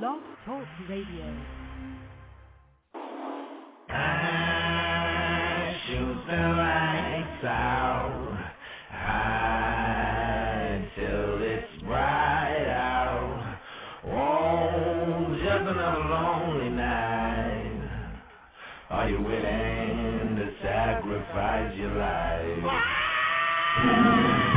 Blog Talk Radio. I shoot the lights out high till it's bright out. Oh, just another lonely night. Are you willing to sacrifice your life?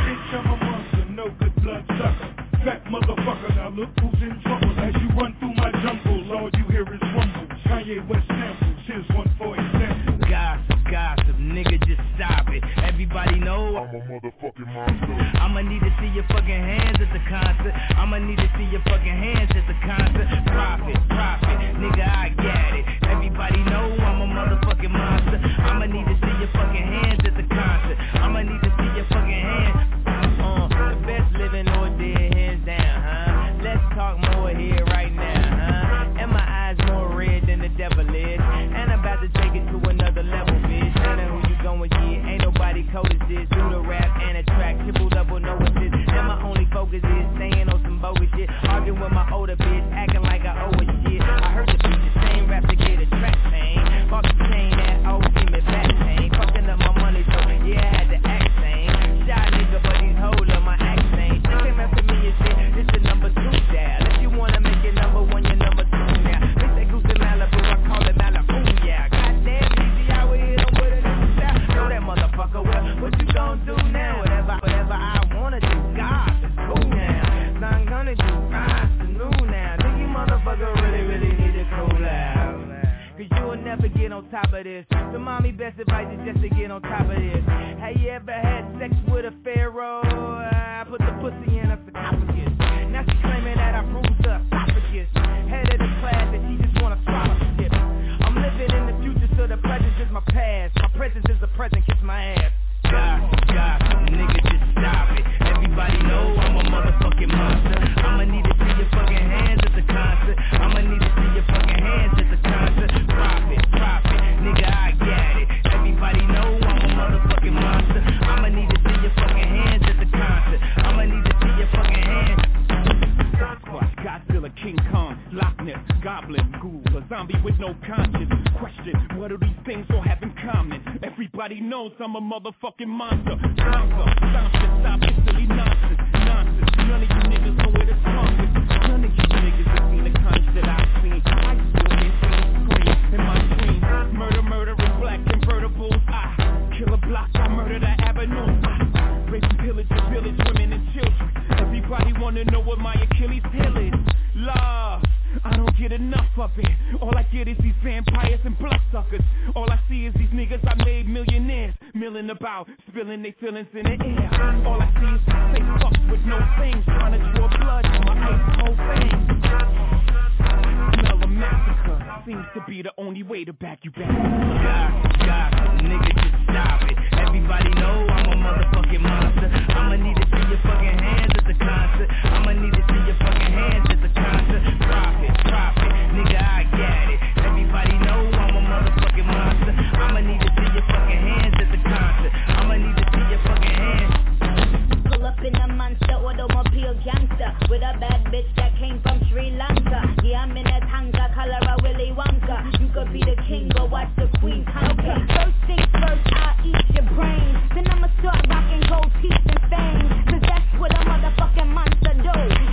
Bitch, I'm a monster, no good blood sucker. Fat motherfucker, now look who's in trouble. As you run through my jungle, all you hear is rumble. Kanye West samples, here's one for example. Gossip, gossip, nigga, just stop it. Everybody know I'm a motherfucking monster. I'ma need to see your fucking hands at the concert. I'ma need to see your fucking hands at the concert. Profit, profit, nigga, I got it. Everybody know I'm a motherfucking monster. I'ma need to see your fucking hands at the concert. I'ma need to see your fucking hands. Cold as this. Top of this. So mommy best advice is just to get on top of this. Have you ever had sex with a pharaoh? I put the pussy in a sarcophagus. Now she claiming that I bruised her esophagus. Head of the class and she just wanna swallow shit. I'm living in the future so the present is my past. My presence is the present, kiss my ass. Zombie with no conscience. Question, what do these things all have in common? Everybody knows I'm a motherfucking monster. Monster, sounds to stop this silly nonsense, nonsense. None of you niggas know where the skunk is. None of you niggas have seen the cunts that I've seen. I still get things scream in my dreams. Murder, murder in black convertibles. I kill a block, I murder the avenue. I rape and pillage the village, women and children. Everybody wanna know what my get enough of it. All I get is these vampires and bloodsuckers. All I see is these niggas I made millionaires, milling about, spilling their feelings in the air. All I see is fake fucks with no things, trying to draw blood from my ice cold veins. Smell a massacre seems to be the only way to back you back. God, God, nigga, just stop it. Everybody know I'm gangster With a bad bitch that came from Sri Lanka. Yeah, I'm in a Tonka, color of Willy Wonka. You could be the king or watch the queen conquer. Okay, first things first, I'll eat your brain. Then I'ma start rocking gold teeth and fangs. Cause that's what a motherfucking monster do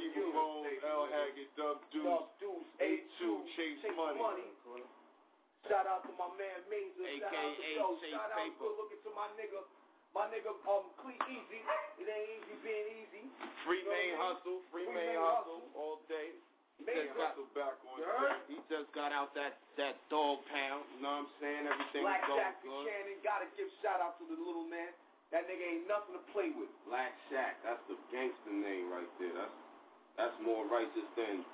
building, man. Evil Bones, L. Haggett, Doug Deuce, A2, Chase Money. Shout out to my man Mazer. Shout out to AKA Yo. Chase Shout out Paper. good looking to my nigga, my nigga um Clee Easy. It ain't easy being easy. Free You know main what I mean? hustle, free Free main main hustle hustle. all day. He just got Hustle back on You he just got out that that dog pound. You know what I'm saying? Everything Black is going Jack good. Buchanan. Gotta give shout out to the little man. That nigga ain't nothing to play with. Black Shack, that's the gangster name right there. That's that's more righteous than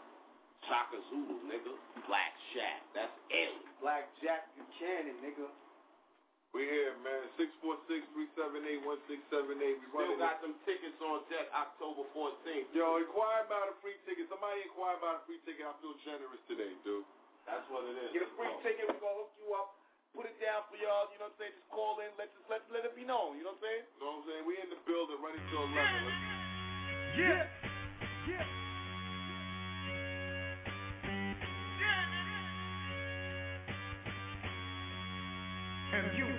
Shaka Zulu, nigga. Black Shack, that's ill. Black Jack Buchanan, nigga. We here, man. 646-378-1678. We Still running got them tickets on deck October 14th. Yo, inquire about a free ticket. Somebody inquire about a free ticket. I feel generous today, dude. That's what it is. Get a free ticket. We're gonna hook you up. Put it down for y'all. You know what I'm saying? Just call in. Let just let let it be known. You know what I'm saying? You know what I'm saying? We in the building, ready till 11. Let's Yeah. Yeah. And you.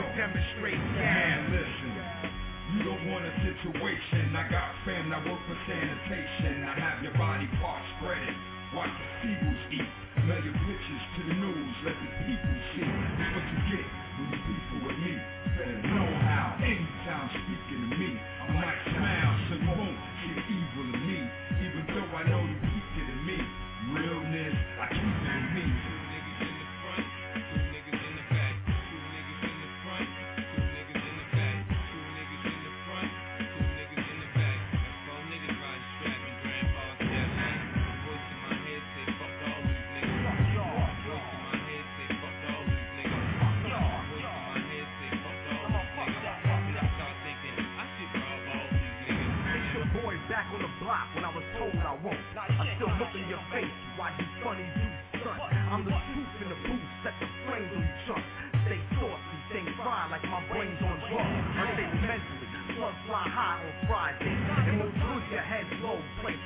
To demonstrate Man, that. listen. You don't want a situation. I got fam that work for sanitation. I have your body parts spreading. Watch the seagulls eat. Mail your pictures to the news. Let the people see. It's what you get when you people with me. Better know how. Anytime speaking to me, I might smile so you won't see evil in me.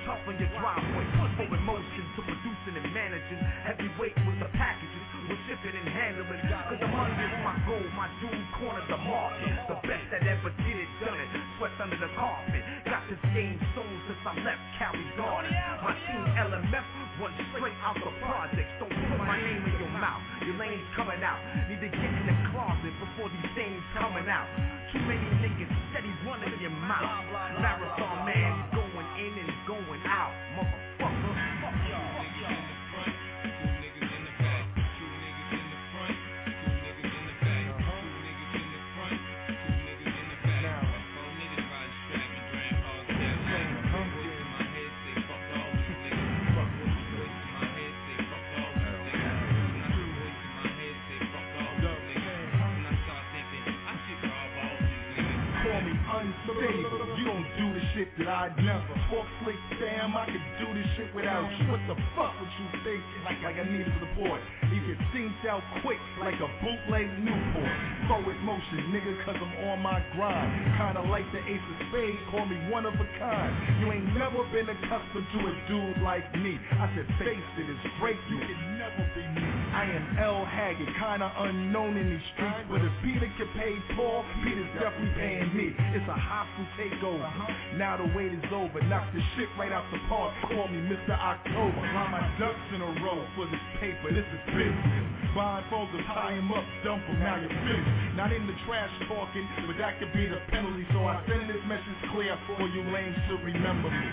Tough on your driveway. From emotion to producing and managing. Heavyweight with the packages, we're shipping and handling. Cause the money is my goal, my dude cornered the market. The best that ever did it, done it. Swept under the carpet. Got this game sold since I left Cali Garden. My team LMF run straight out the projects. Don't put my name in your mouth. Your lane's coming out. Need to get in the closet before these things coming out. Too many niggas steady running your mouth. Marathon unstable. You don't do the shit that I never. Fuck flick, damn, I could do this shit without you. What the fuck would you think? Like, like I needed support. Leave your things out quick, like a bootleg Newport. forward motion, nigga, cause I'm on my grind. Kinda like the ace of spades, call me one of a kind. You ain't never been accustomed to a dude like me. I said, face it, it's break, you can never be me. I am L. Haggard, kinda unknown in these streets, but if Peter can pay Paul, Peter's definitely paying me. It's a hostile takeover. Now the wait is over. Knock the shit right out the park. Call me Mr. October. Line my ducks in a row for this paper. This is business. Folks to tie him up, dump him. Now you're finished. Not in the trash talking, but that could be the penalty. So I send this message clear for you lames to remember me.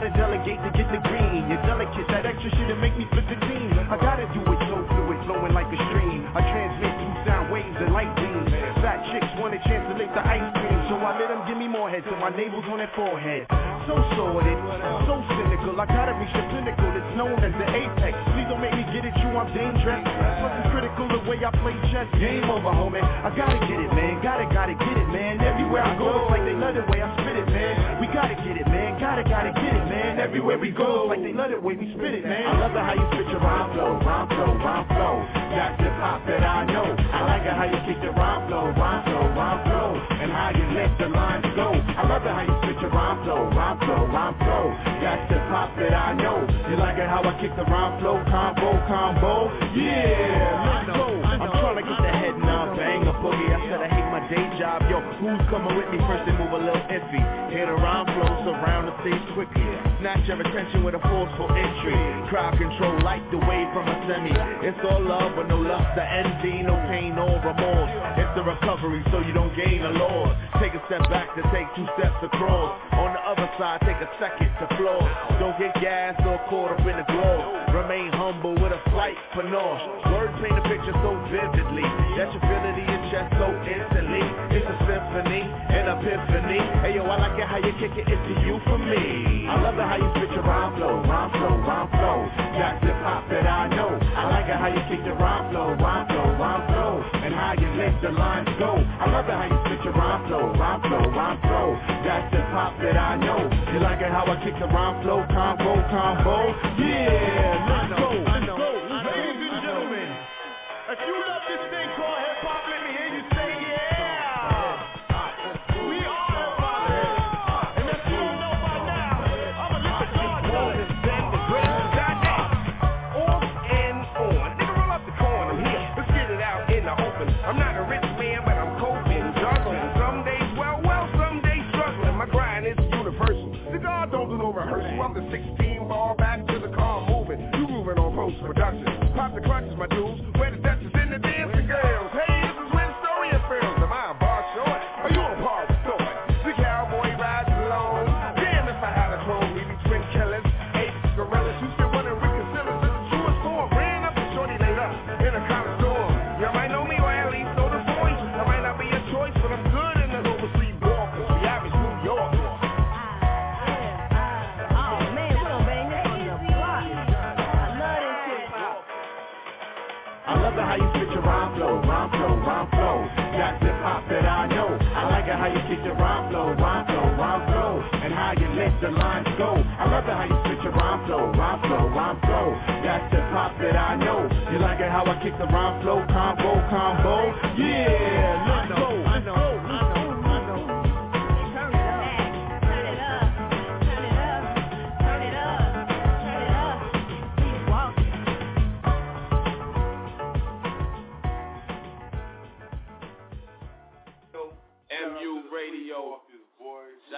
Gotta delegate to get the green. You're delicate, that extra shit to make me flip the team. I gotta do it so fluid, flowing like a stream. I transmit through sound waves and light beams. Fat chicks want a chance to lick the ice cream. So I let them give me more head till my navel's on their forehead. So sordid, so cynical. I gotta reach the pinnacle. It's known as the apex. Please don't make me get at you, I'm dangerous. Plus it's critical the way I play chess. Game over, homie. I gotta get it, man. Gotta, gotta get it, man. Everywhere I go, it's like they love the way I spit it, man. We gotta get it, man. Gotta, gotta get it, man. Everywhere we go, like they love the way we spit it, man. I love it how you spit your rhyme flow, rhyme flow, rhyme flow. That's the pop that I know. I like it how you kick the rhyme flow, rhyme flow, rhyme flow. And how you let the lines go. I love it how you spit your rhyme flow, rhyme flow, rhyme flow. That's the pop that I know. You like it how I kick the rhyme flow, combo, combo. Yeah, let's go. I'm trying to get the Who's coming with me first? They move a little iffy. Hear the rhyme flow, surround the stage quickly. Snatch your attention with a forceful entry. Crowd control like the wave from a semi. It's all love but no lust or envy, no pain or remorse. It's the recovery so you don't gain a loss. Take a step back to take two steps across. On the other side, take a second to floor. Don't get gassed or caught up in the glow. Remain humble with a slight panache. Words paint a picture so vividly that you feel it in your chest so instantly. It's a symphony, an epiphany. Hey yo, I like it how you kick it. It's you for me. I love it how you spit your rhyme flow, rhyme flow, rhyme flow. That's the pop that I know. I like it how you kick the rhyme flow, rhyme flow, rhyme flow, and how you let the lines go. I love it how you spit your rhyme flow, rhyme flow, rhyme flow. That's the pop that I know. You like it how I kick the rhyme flow, combo, combo. Yeah, let's go, your rhyme flow, rhyme flow, rhyme flow. That's the pop that I know. I like it how you kick your rhyme flow, rhyme flow, rhyme flow, and how you let the lines go. I love it how you spit your rhyme flow, rhyme flow, rhyme flow. That's the pop that I know. You like it how I kick the rhyme flow, combo, combo. Yeah, let's MU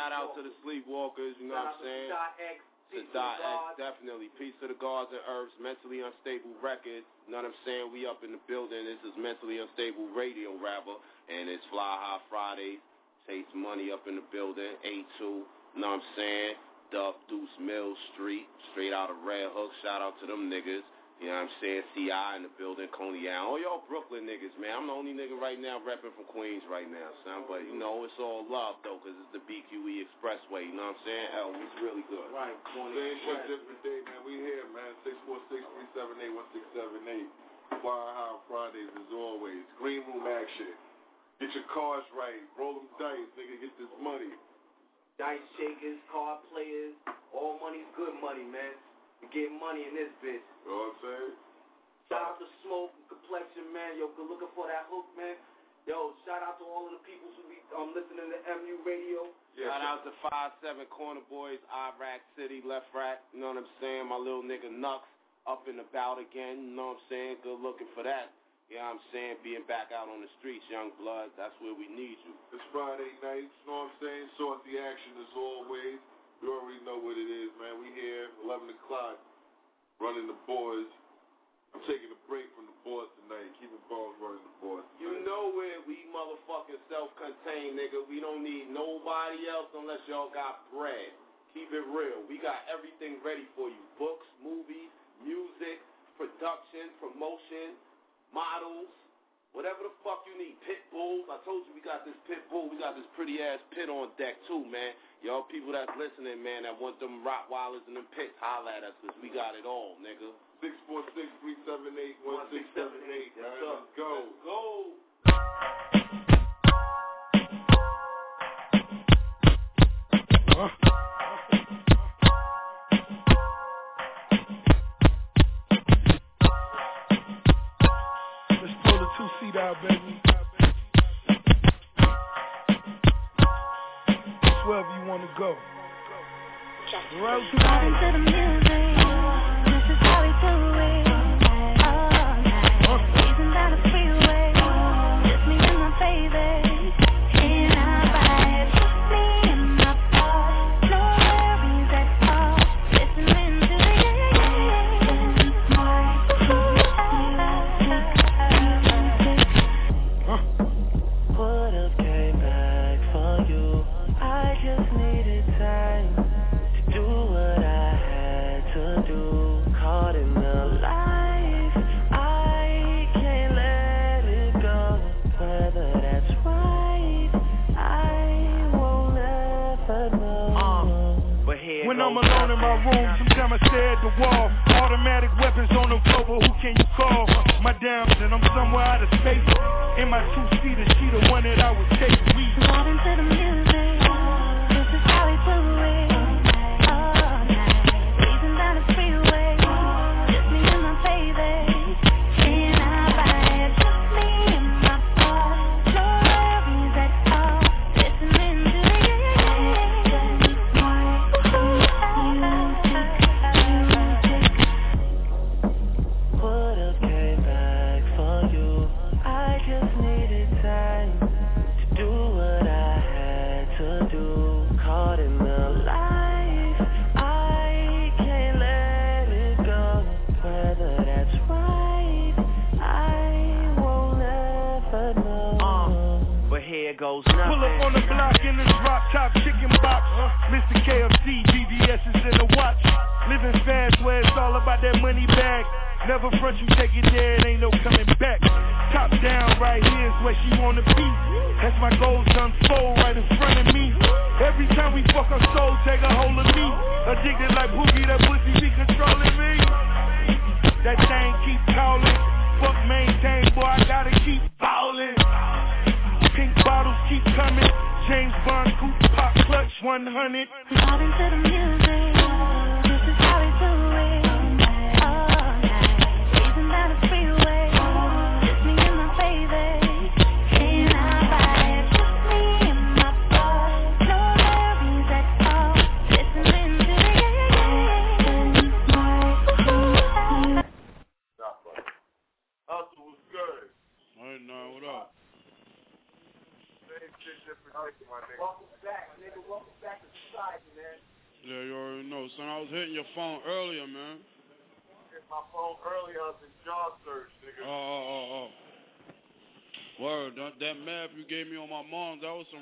Shout out to the Sleepwalkers, you know what I'm saying? To Dot X, definitely. Peace to the gods and Herbs, Mentally Unstable Records. You know what I'm saying? We up in the building. This is Mentally Unstable Radio, rapper. And it's Fly High Fridays. Chase Money up in the building. A2, you know what I'm saying? Duff, Deuce Mill Street, straight out of Red Hook. Shout out to them niggas. You know what I'm saying? CI in the building, Coney Island. All y'all Brooklyn niggas, man. I'm the only nigga right now repping from Queens right now, son. But, you know, it's all love, though, because it's the BQE Expressway. You know what I'm saying? Hell, it's really good. Right. Same shit, different day, man. We here, man. 646-378-1678. Fly High Fridays, as always. Green Room action. Get your cars right. Roll them dice, nigga. Get this money. Dice shakers, card players, all money's good money, man. You get money in this bitch. You know what I'm saying? Shout out to Smoke and Complexion, man. Yo, good looking for that hook, man. Yo, shout out to all of the people who be um, listening to MU Radio. Shout out to 5-7 Corner Boys, Iraq City, Left Rack. You know what I'm saying? My little nigga Nux up and about again. You know what I'm saying? Good looking for that. You know what I'm saying? Being back out on the streets, young blood. That's where we need you. It's Friday night, you know what I'm saying? Sort the action as always. You already know what it is, man. We here, 11 o'clock, running the boards. I'm taking a break from the boards tonight. Keeping balls running the boards. You know where we motherfucking self-contained, nigga. We don't need nobody else unless y'all got bread. Keep it real. We got everything ready for you. Books, movies, music, production, promotion, models, whatever the fuck you need. Pit bulls. I told you we got this pit bull. We got this pretty ass pit on deck too, man. Y'all people that's listening, man, that want them Rottweilers and them pits, holla at us, cause we got it all, nigga. 646-378-1678, man. Let's go. Let's go. Out, baby. It's wherever you want to go. Road Riding to the music.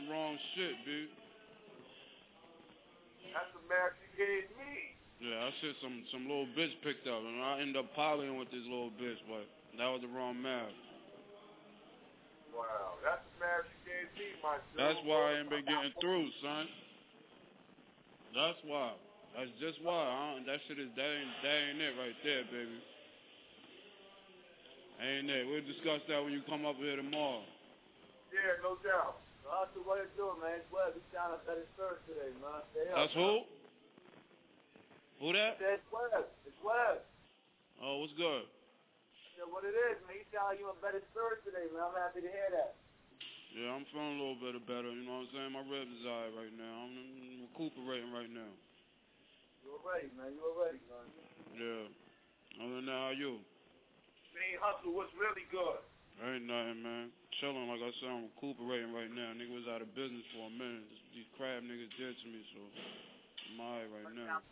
Some wrong shit, dude. That's the map you gave me. Yeah, I said some some little bitch picked up, and I end up piloting with this little bitch, but that was the wrong map. Wow, that's the map you gave me, my dude. That's why I ain't been getting through, son. That's why. That's just why. I, that shit is that ain't that ain't it right there, baby. Ain't it? We'll discuss that when you come up here tomorrow. Yeah, no doubt. That's the way to do it, man. It's Web. He's down at Better Service today, man. Stay up. That's who? Who that? It's Web. It's Web. Oh, what's good? So what it is, man. He's telling you a better service today, man. I'm happy to hear that. Yeah, I'm feeling a little bit better. You know what I'm saying? My ribs is alright right now. I'm, I'm recuperating right now. You already, man. You already, man. Yeah. Other than that, how you? Main hustle was really good. Ain't nothing, man. Chilling, like I said, I'm recuperating right now. Nigga was out of business for a minute. These crab niggas did to me, so I'm alright right now.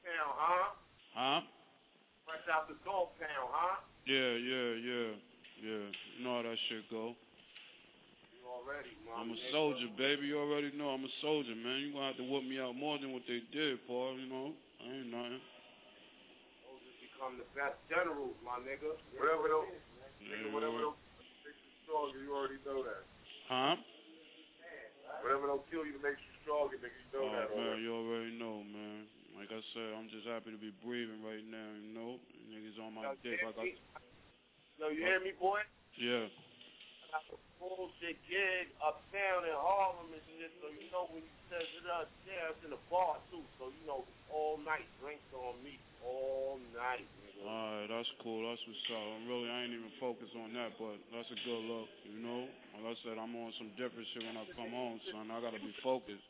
Town, huh? Huh? Fresh out the Gulf Town, huh? Yeah, yeah, yeah, yeah. You know how that shit go. You already, man. I'm a soldier, baby. You already know I'm a soldier, man. You gonna have to whoop me out more than what they did, Paul. You know, I ain't nothing. Soldiers become the best generals, my nigga. Whatever those, nigga, whatever those makes you stronger, you already know that. Huh? Whatever don't kill you to make you stronger, nigga, you know oh, that man, already. you already know, man. Like I said, I'm just happy to be breathing right now, you know? Niggas on my Yo, dick like I... Yo, you hear me, boy? Yeah. Got a bullshit gig uptown in Harlem and shit, so you know when you says it upstairs in the bar too, so you know all night drinks on me, all night, nigga. Alright, that's cool. That's what's up. I'm really, I ain't even focused on that, but that's a good look, you know? Like I said, I'm on some different shit when I come home, son. I gotta be focused.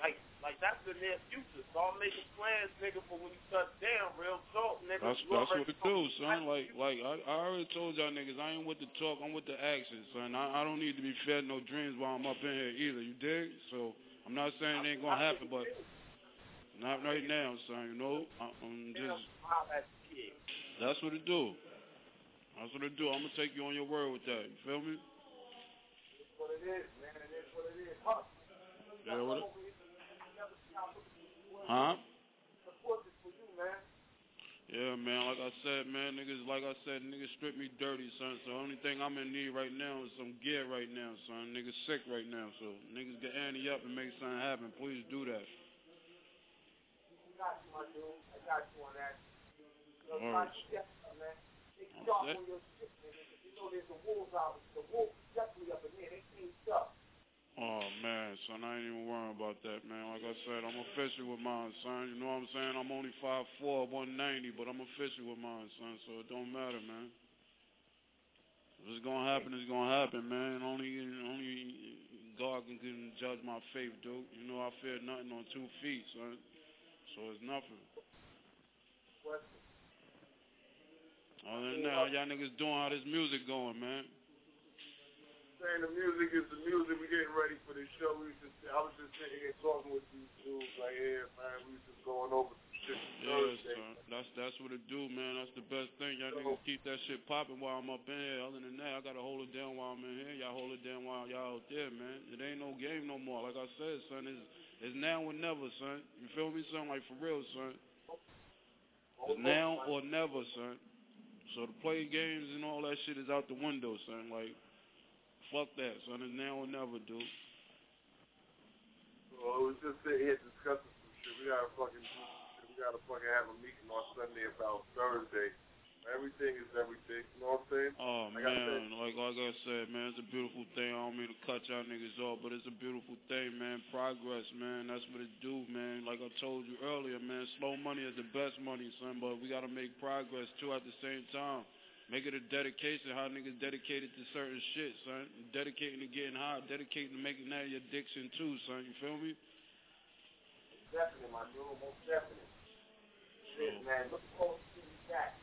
Like, like that's the near future. Start making plans, nigga, for when you touch down. Real talk, nigga. That's that's what it do, son. Like like I, I already told y'all niggas I ain't with the talk, I'm with the action, son. I, I don't need to be fed no dreams while I'm up in here either. You dig? So I'm not saying it ain't gonna happen, but not right now, son. You know, I, I'm just that's what it do. That's what it do. I'm gonna take you on your word with that. You feel me? It's what it is, man. It is what it is. Huh? Yeah, what? It, huh? Support this for you, man. Yeah, man. Like I said, man, niggas, like I said, niggas strip me dirty, son. So the only thing I'm in need right now is some gear right now, son. Niggas sick right now, so niggas get ante up and make something happen. Please do that. I got you, my dude. I got you on that. Yo, All try right. to get up, man. Take I'm stock set. on your shit, man. You know there's the wolves out. The wolves definitely up in there. They clean stuff. Oh man, son, I ain't even worrying about that, man. Like I said, I'm official with mine, son. You know what I'm saying? I'm only 5'4", 190, but I'm official with mine, son. So it don't matter, man. If it's gonna happen, it's gonna happen, man. Only, only God can, can judge my faith, dude. You know I fear nothing on two feet, son. So it's nothing. Other than that, how y'all niggas doing? How this music going, man? Saying the music is the music. We getting ready for this show. We just, I was just sitting here talking with these dudes right here, man. We was just going over some shit Yeah, son. That's that's what it do, man. That's the best thing. Y'all niggas keep that shit popping while I'm up in here. Other than that, I gotta hold it down while I'm in here. Y'all hold it down while y'all out there, man. It ain't no game no more. Like I said, son, it's it's now or never, son. You feel me, son? Like for real, son. It's now or never, son. So to play games and all that shit is out the window, son. Like, fuck that, son. It's now or never, dude. It was just sitting here discussing some shit. We gotta fucking do some shit. We gotta fucking have a meeting on Sunday about Thursday. Everything is everything. You know what I'm saying? Oh Like I said, man, like like I said, man, it's a beautiful thing. I don't mean to cut y'all niggas off, but it's a beautiful thing, man. Progress, man. That's what it do, man. Like I told you earlier, man. Slow money is the best money, son. But we gotta make progress too at the same time. Make it a dedication. How niggas dedicated to certain shit, son. Dedicating to getting high. Dedicating to making that your addiction too, son. You feel me? Definitely, my dude. Most definitely. Shit, oh. man. Look forward to seeing you back.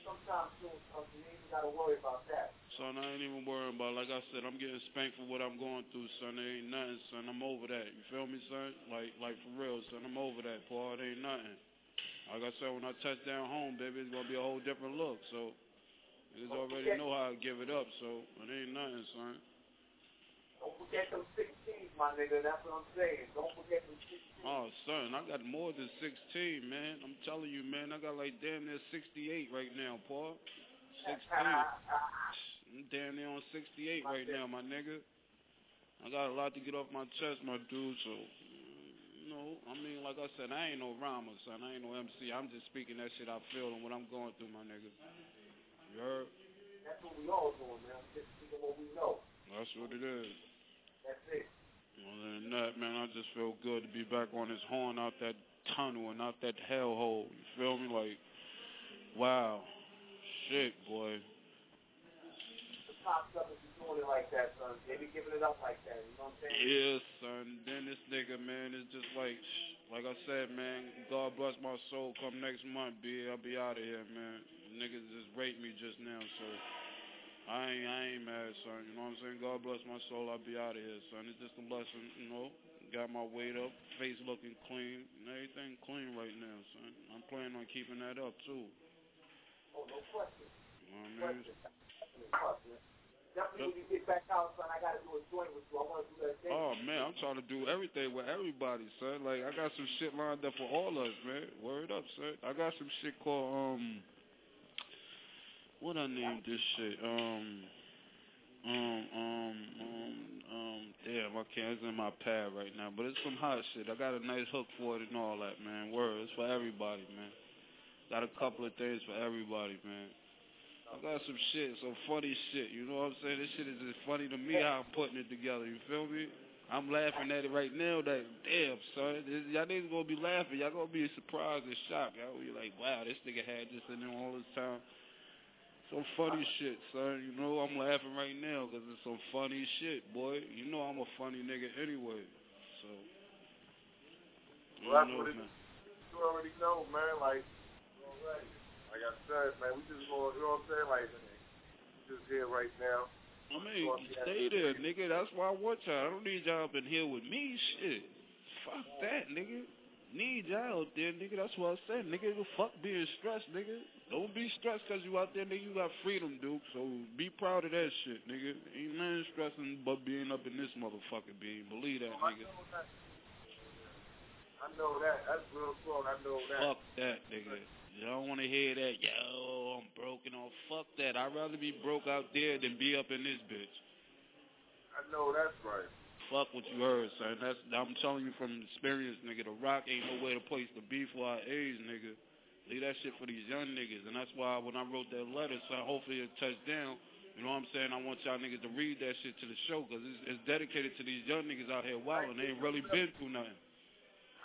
Sometimes soon, something uh, you ain't got to worry about that. son. I ain't even worrying about. Like I said, I'm getting spanked for what I'm going through, son. It ain't nothing, son. I'm over that. You feel me, son? Like, like for real, son. I'm over that, Paul. It ain't nothing. Like I said, when I touch down home, baby, it's gonna be a whole different look. So, niggas already know how to give it up. So, it ain't nothing, son. Don't forget them 16s, my nigga. That's what I'm saying. Don't forget them 16s. Oh, son, I got more than 16, man. I'm telling you, man. I got like damn near 68 right now, Paul. 16. I'm damn near on 68 right now, my nigga. I got a lot to get off my chest, my dude. So, you know, I mean, like I said, I ain't no rhymer, son. I ain't no MC. I'm just speaking that shit I feel and what I'm going through, my nigga. You heard? That's what we all doing, man. Just speaking what we know. That's what it is. That's it. Other than that, man, I just feel good to be back on this horn out that tunnel and out that hellhole. You feel me? Like, wow. Shit, boy. The is doing it like that, son. They be giving it up like that. You know what I'm saying? Yeah, son. Then this nigga, man, is just like, like I said, man, God bless my soul. Come next month, B, I'll be out of here, man. Niggas just raped me just now, so I ain't, I ain't mad, son. You know what I'm saying? God bless my soul. I'll be out of here, son. It's just a lesson, you know. Got my weight up, face looking clean, and everything clean right now, son. I'm planning on keeping that up too. Oh, no question. You know what I mean? Question. Definitely when you get back out, son, I gotta do a joint with you. I wanna do that thing. Oh man, I'm trying to do everything with everybody, son. Like I got some shit lined up for all of us, man. Word up, son. I got some shit called um, what I named this shit? Um, um, um, um, um. Damn, I can't. It's in my pad right now, but it's some hot shit. I got a nice hook for it and all that, man. Word, it's for everybody, man. Got a couple of things for everybody, man. I got some shit, some funny shit. You know what I'm saying? This shit is just funny to me how I'm putting it together. You feel me? I'm laughing at it right now. That damn son, this, y'all niggas gonna be laughing. Y'all gonna be surprised and shocked. Y'all be like, wow, this nigga had this in there all this time. Some funny shit, son. You know I'm laughing right now because it's some funny shit, boy. You know I'm a funny nigga anyway. So. Well, that's know, what it man. You already know, man. Like, already. Like I said, man, we just going, you know what I'm saying? Like, we just here right now. I mean, stay there, nigga. That's why I want y'all. I don't need y'all up in here with me. Shit. Fuck that, nigga. Need y'all out there, nigga. That's what I said, nigga. Fuck being stressed, nigga. Don't be stressed because you out there, nigga. You got freedom, Duke. So be proud of that shit, nigga. Ain't nothing stressing but being up in this motherfucker being. Believe that, nigga. I know that. That's real talk. I know that. Fuck that, nigga. You don't want to hear that, yo, I'm broken on. Fuck that. I'd rather be broke out there than be up in this bitch. I know that's right. Fuck what you heard, son. That's I'm telling you from experience, nigga. The Rock ain't no way to place to be for our age, nigga. Leave that shit for these young niggas, and that's why when I wrote that letter, son, hopefully it touched down. You know what I'm saying? I want y'all niggas to read that shit to the show, cause it's, it's dedicated to these young niggas out here wilding. They ain't really been through nothing.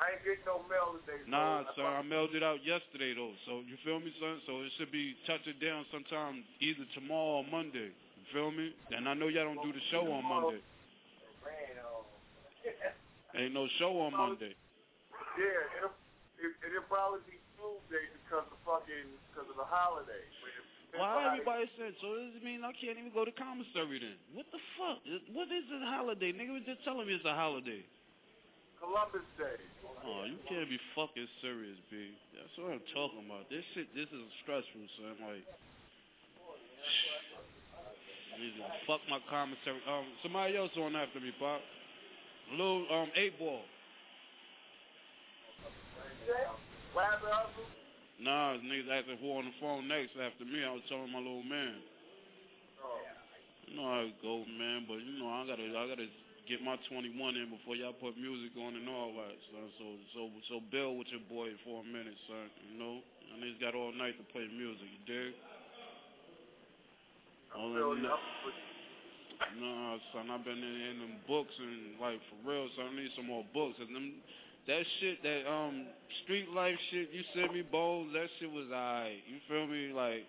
I ain't getting no mail today. Nah, so son, I mailed it out yesterday though. So you feel me, son? So it should be touching down sometime either tomorrow or Monday. You feel me? And I know y'all don't do the show on Monday. Man, oh. Ain't no show on Monday. Yeah, it'll, it, it'll probably be Tuesday because of fucking because of the holiday. But if- if Why everybody said so? Does it mean I can't even go to commissary then? What the fuck? What is a holiday? Nigga was just telling me it's a holiday. Columbus Day. Oh, you can't be fucking serious, B. That's what I'm talking about. This shit, this is stressful, son. Like, fuck my commentary. Um, somebody else on after me, Pop. Little um eight ball. What happened, Hustle? Nah, niggas asking who on the phone next after me. I was telling my little man. Oh. You know how it go, man. But you know I gotta, I gotta get my 21 in before y'all put music on and all that, son. So, so, so build with your boy for a minute, son. You know, and he's got all night to play music. You dig? All feel in you. Nah, son, I've been in, in them books and like for real, son. I need some more books. And them, that shit, that um street life shit you sent me, Bowles, that shit was alright. You feel me? Like,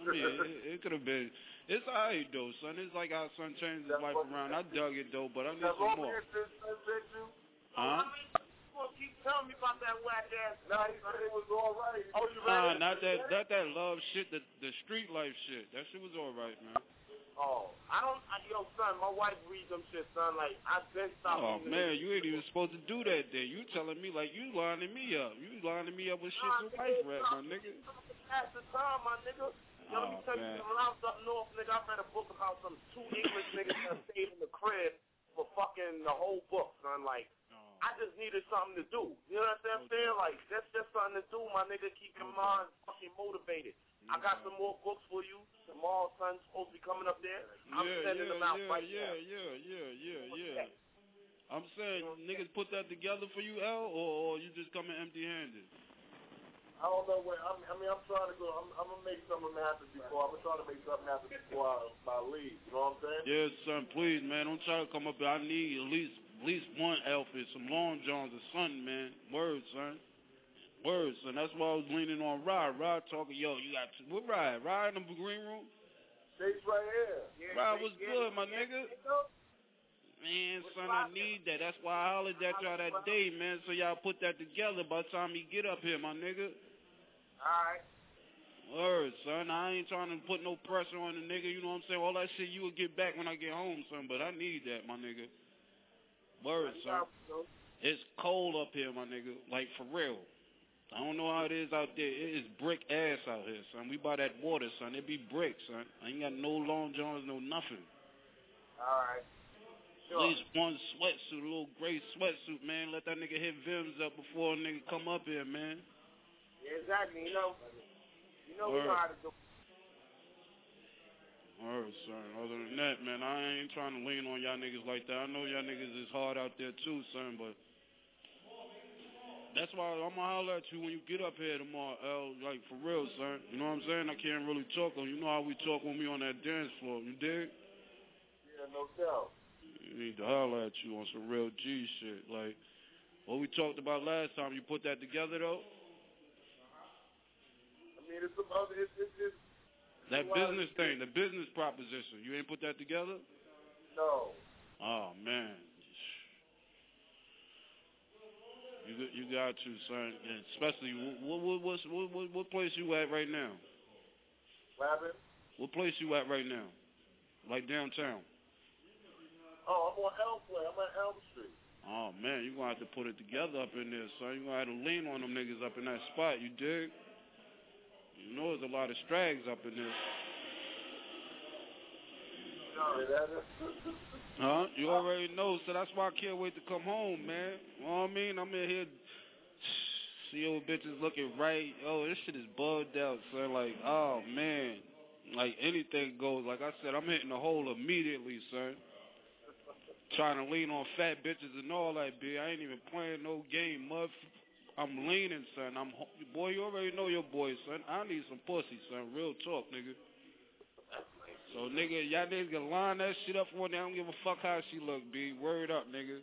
I mean, it, it could have been. It's alright though, son. It's like how son changed his life around. I dug it though, but I need That some Romeo more. said said you? Huh? Well, keep telling me about that whack ass. Nah, he said it was all right. Oh, you Nah, ready? not that, not that love shit. The the street life shit. That shit was all right, man. Oh, I don't. I, yo, son, my wife reads them shit, son. Like I've been stopped. Oh man, you ain't even supposed to do that. Then you telling me like you lining me up. You lining me up with shit Nah, your wife read, my nigga. Pass the time, my nigga. Yo, let me Oh, tell man. you, when I was up north, nigga, I read a book about some two English niggas that stayed in the crib for fucking the whole book, son. Like, Oh. I just needed something to do. You know what I'm oh, saying? Like, that's just something to do, my nigga. Keep your oh, mind fucking motivated. I got some more books for you. Tomorrow, son's supposed to be coming up there. I'm yeah, sending yeah, them out yeah, right yeah, now. yeah, yeah, yeah, yeah. I'm saying niggas put that together for you, L, or, or you just coming empty-handed? I don't know where. I'm, I mean, I'm trying to go. I'm, I'm gonna make something happen before. I'm gonna try to make something happen before I, I leave. You know what I'm saying? Yes, son. Please, man, don't try to come up here. I need at least at least one outfit, some long johns or something, man. Words, son. Words, son. That's why I was leaning on Rod. Rod talking, yo, you got to, what Rod? Rod in the green room? Stays right here. Yeah, Rod yeah, was yeah, good, my yeah, nigga. nigga. Man, son, I need that. That's why I hollered at y'all that day, man. So y'all put that together by the time he get up here, my nigga. Alright. Word, son. I ain't trying to put no pressure on the nigga. You know what I'm saying? All that shit you will get back when I get home, son. But I need that, my nigga. Word, son. It's cold up here, my nigga. Like for real. I don't know how it is out there. It is brick ass out here, son. We buy that water, son. It be brick, son. I ain't got no long johns, no nothing. Alright. At least one sweatsuit, a little gray sweatsuit, man. Let that nigga hit Vims up before a nigga come up here, man. Exactly. You know, you know we know how to do. Alright, son. Other than that, man, I ain't trying to lean on y'all niggas like that. I know y'all niggas is hard out there too, son, but that's why I'm gonna holler at you when you get up here tomorrow, L. Like for real, son. You know what I'm saying? I can't really talk on. You know how we talk when we on that dance floor. You dig? Yeah, no doubt. You need to holler at you on some real G shit. Like what we talked about last time. You put that together though. Mean, it's some other. It's it's, it's That business thing, the business proposition. You ain't put that together? no. Oh man. You got- you got to, son. And especially what what what what what place you at right now? Rapping. What place you at right now? Like downtown. Oh, I'm on Elmway. I'm on Elm Street. Oh man, you gonna have to put it together up in there, son. You gonna have to lean on them niggas up in that spot. You dig? Know there's a lot of strags up in there. Yeah, that is. Huh? You already know, so that's why I can't wait to come home, man. You know what I mean? I'm in here, see old bitches looking right. Oh, this shit is bugged out, son. Like, oh man, like anything goes. Like I said, I'm hitting the hole immediately, son. Trying to lean on fat bitches and all that, b. I ain't even playing no game, mud. I'm leaning, son. I'm ho- boy. You already know your boy, son. I need some pussy, son. Real talk, nigga. So nigga, y'all niggas can line that shit up for me. I don't give a fuck how she look, B. Word up, nigga.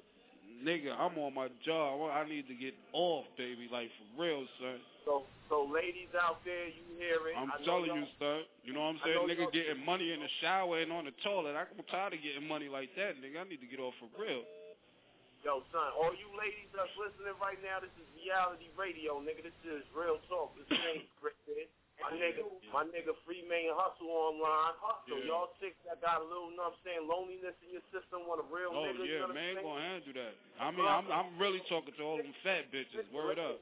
Nigga, I'm on my job. I need to get off, baby. Like for real, son. So, so ladies out there, you hear it? I'm I telling you, son. You know what I'm saying? Nigga getting money in the shower and on the toilet. I'm tired of getting money like that, nigga. I need to get off for real. Yo, son, all you ladies that's listening right now, this is reality radio, nigga. This is real talk. This ain't scripted. My nigga, my nigga Free Man Hustle online. So Yeah. y'all chicks that got a little, you know what I'm saying, loneliness in your system, want a real Oh nigga, you yeah, know man, gonna handle that. I mean, I'm I'm really talking to all them fat bitches. Word up.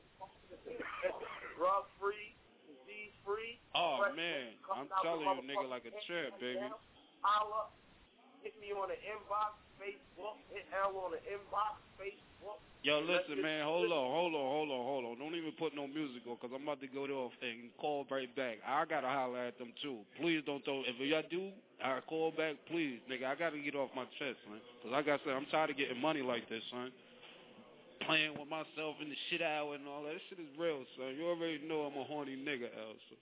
Drug free, disease free. Oh man, I'm telling you, nigga, like a champ, baby. Holla. Hit me on the inbox, Facebook. Hit L on the inbox, Facebook. Yo, listen, man, hold on, hold on, hold on, hold on. Don't even put no music on, cause I'm about to go off and call right back. I gotta holler at them too. Please don't throw. If y'all do, I call back, please, nigga. I gotta get off my chest, man. Cause like I said, I'm tired of getting money like this, son. Playing with myself in the shit hour and all that. This shit is real, son. You already know I'm a horny nigga, L. So.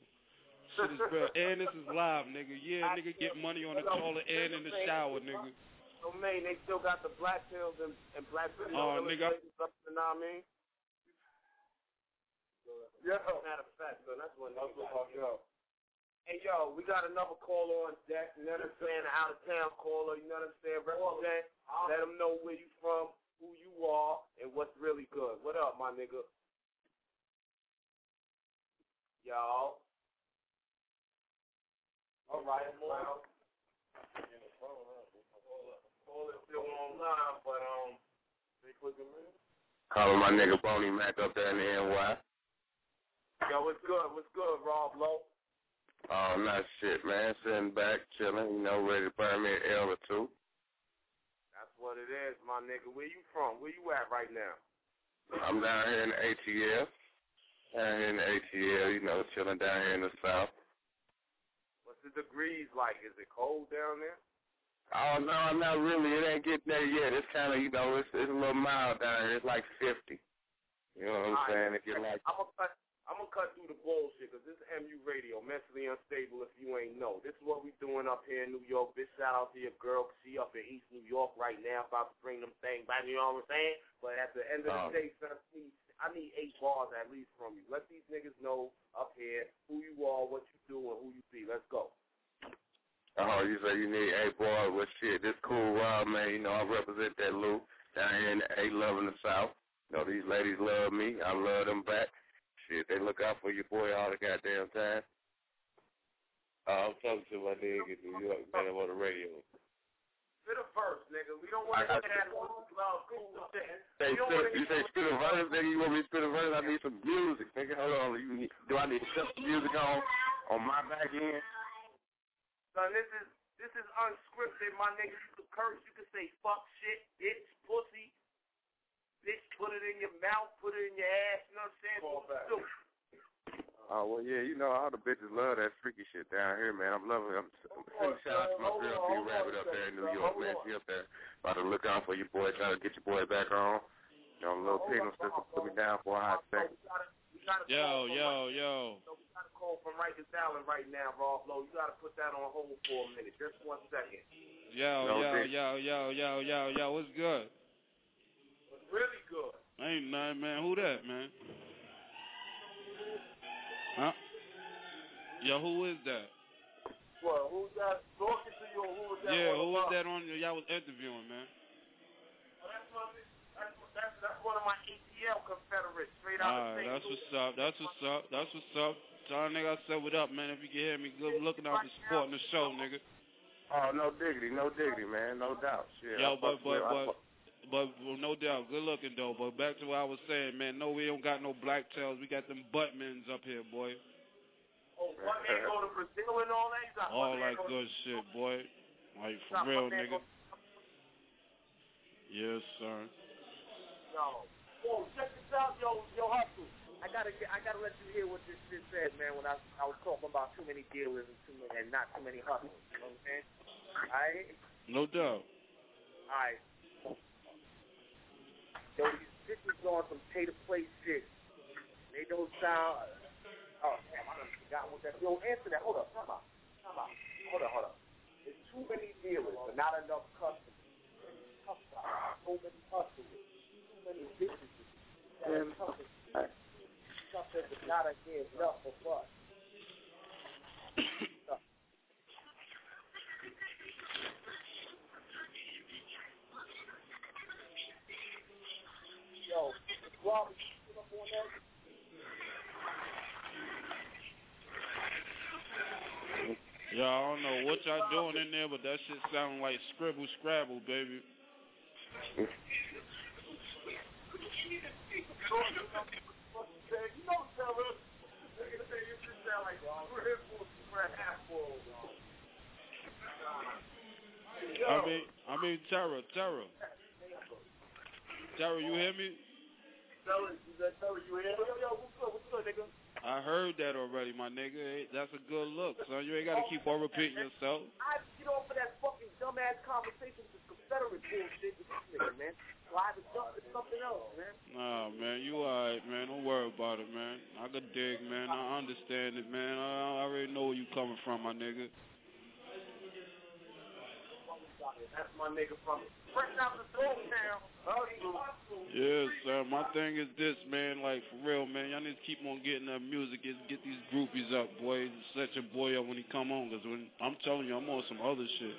Shit is real, and this is live, nigga. Yeah, nigga, get money on the toilet and in the shower, nigga. So, man, they still got the black pills and, and black pills. Oh, nigga. Up, you know what I mean? Yeah. Matter of fact, so that's when that's what yo. Hey, yo, we got another caller on deck. You know what I'm saying? An out of town caller. You know what I'm saying? Represent. Let them know where you from, who you are, and what's really good. What up, my nigga? Y'all. All right, well. caller still online, but um, they clicking man. Calling my nigga Boney Mac up there in the NY. Yo, what's good? What's good, Rob Lowe? Oh, not shit, man. Sitting back, chilling, you know, ready to burn me an L or two. That's what it is, my nigga. Where you from? Where you at right now? I'm down here in the ATL. Down here in the ATL, you know, chilling down here in the South. What's the degrees like? Is it cold down there? Oh, no, I'm not really. It ain't getting there yet. It's kind of, you know, it's, it's a little mild down here. It's like 50. You know what I'm All right. saying? If you like, I'm gonna cut. I'm gonna cut through the bullshit because this is MU Radio, mentally unstable. If you ain't know, this is what we doing up here in New York. Big shout out to your girl. 'cause She up in East New York right now, about to bring them things back. You know what I'm saying? But at the end of the oh. day, son, I need, I need eight bars at least from you. Let these niggas know up here who you are, what you do, and who you be. Let's go. Oh, you say you need eight boy. Well, shit, this cool Rob, man. You know, I represent that Lou down here in the A love in the South. You know, these ladies love me. I love them back. Shit, they look out for your boy all the goddamn time. Uh, I'm talking to my nigga in New York, man. I'm on the radio. Spit a verse, nigga. We don't want to hear that cool, loud, cool shit. Say, spit, you say spit a verse, nigga. You want me to spit a verse? I need some music, nigga. Hold on. You need, do I need to set some music on on my back end? Son, this is this is unscripted, my nigga. You could curse, you could say fuck shit, bitch, pussy, bitch, put it in your mouth, put it in your ass, you know what I'm saying? Fall back. Oh well, yeah, you know all the bitches love that freaky shit down here, man. I'm loving. I'm, I'm sending shout out to my girl B Rabbit up there in New York, man. She up there about to look out for your boy, trying to get your boy back on. You know, little Pino sister put me down for a hot second. Yo, yo, yo. So We got a call from Rikers Island right now, Rob Lowe. You got to put that on hold for a minute, just one second. Yo, No, yo, Dick. yo, yo, yo, yo, yo, what's good? It's really good. Ain't nothing, man. Who that, man? Huh? Yo, who is that? Well, who's that talking to you? Or who was that? Yeah, on who was that on y'all was interviewing, man? Oh, that's, my, that's, that's, that's one of my ATL Confederates, straight out All of right, St. that's Louis. what's up. That's what's up. That's what's up. Tell nigga I said what up, man. If you can hear me, good looking out for supporting the show, nigga. Oh, no diggity, no diggity, man, no doubt. Shit, Yo, but but but but well, no doubt, good looking though. But back to what I was saying, man. No, we don't got no black tails. We got them buttmans up here, boy. Oh, one man go to Brazil and all that? All that to- good shit, boy. Like for real, nigga. Yes, sir. Yo, yo, check this out, yo, yo, hustle. I gotta, I gotta let you hear what this shit said, man. When I, I was talking about too many dealers and too many, and not too many hustlers. You know what I'm saying? Alright, No doubt. alright. Yo, these bitches on some pay to play shit. They don't sound. Oh damn, I done forgot what that. Yo, answer that. Hold up, come on, come on. Hold up, hold up. There's too many dealers, but not enough customers. So many customers. Yo, Rob, you? Yeah, I don't know what y'all doing in there, but that shit sound like scribble scrabble, baby. I mean, I mean, Tara, Tara, Tara, you hear me? Here? Yo, yo, what's? What's nigga? I heard that already, my nigga. That's a good look, son. You ain't gotta keep on repeating yourself. I get off of that fucking dumbass conversation with Confederate bullshit this nigga, man. Something else, man. Nah, man, you alright, man. Don't worry about it, man. I could dig, man. I understand it, man. I, I already know where you coming from, my nigga. That's my nigga from fresh out the town. Yes, sir. My thing is this, man. Like for real, man. Y'all need to keep on getting that music. Get, get these groupies up, boy. Set your boy up when he come on. Cause when I'm telling you, I'm on some other shit.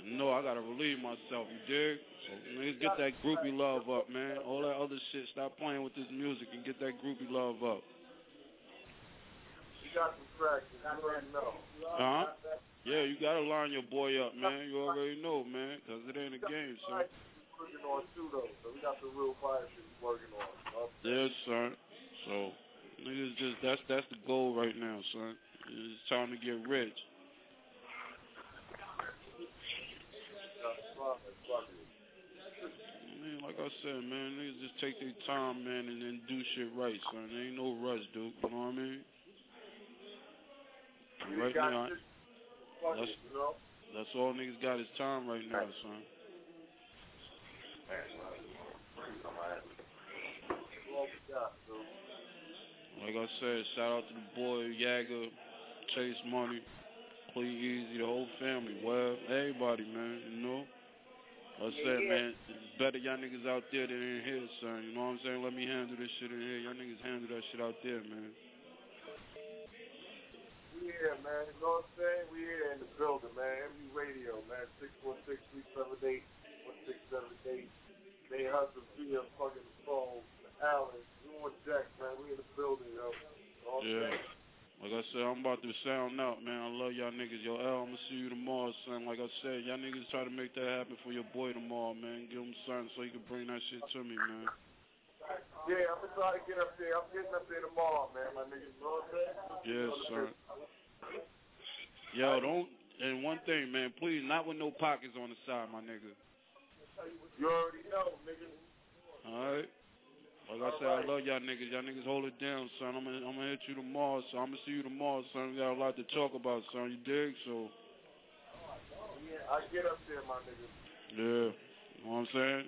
And no, I gotta relieve myself. You dig? So niggas get that groupie love up, man. All that other shit. Stop playing with this music and get that groupie love up. You got some traction. I already know. Uh huh. Yeah, you gotta line your boy up, man. You already know, man, 'cause it ain't a game, son. Working on too though, so we got some real fire shit working on. Yes, son. So, niggas just that's that's the goal right now, son. It's time to get rich. Man, like I said, man, niggas just take their time, man, and then do shit right, son. There ain't no rush, dude. You know what I mean? Right now, that's, that's all niggas got is time right now, son. Like I said, shout out to the boy Yaga, Chase Money, Play Easy, the whole family, Web, everybody, man. You know. Like I said, man, it's better y'all niggas out there than in here, son. You know what I'm saying? Let me handle this shit in here. Y'all niggas handle that shit out there, man. We here, man. You know what I'm saying? We here in the building, man. MU Radio, man. 646-378-1678. They hustle via fucking phone. You on deck, man. We in the building, yo. You know what I'm Yeah. saying? Like I said, I'm about to sound out, man. I love y'all niggas. Yo, L, I'm gonna see you tomorrow, son. Like I said, y'all niggas try to make that happen for your boy tomorrow, man. Give him something so he can bring that shit to me, man. Yeah, I'm gonna try to get up there. I'm getting up there tomorrow, man. My niggas, you know what I'm saying? Yes, son. Yo, don't. And one thing, man, please, not with no pockets on the side, my nigga. You already know, nigga. All right. Like I said, I love y'all niggas. Y'all niggas hold it down, son. I'm gonna, I'm gonna hit you tomorrow, so I'm gonna see you tomorrow, son. We got a lot to talk about, son. You dig? So, Yeah, I get up there, my nigga. yeah. You know what I'm saying?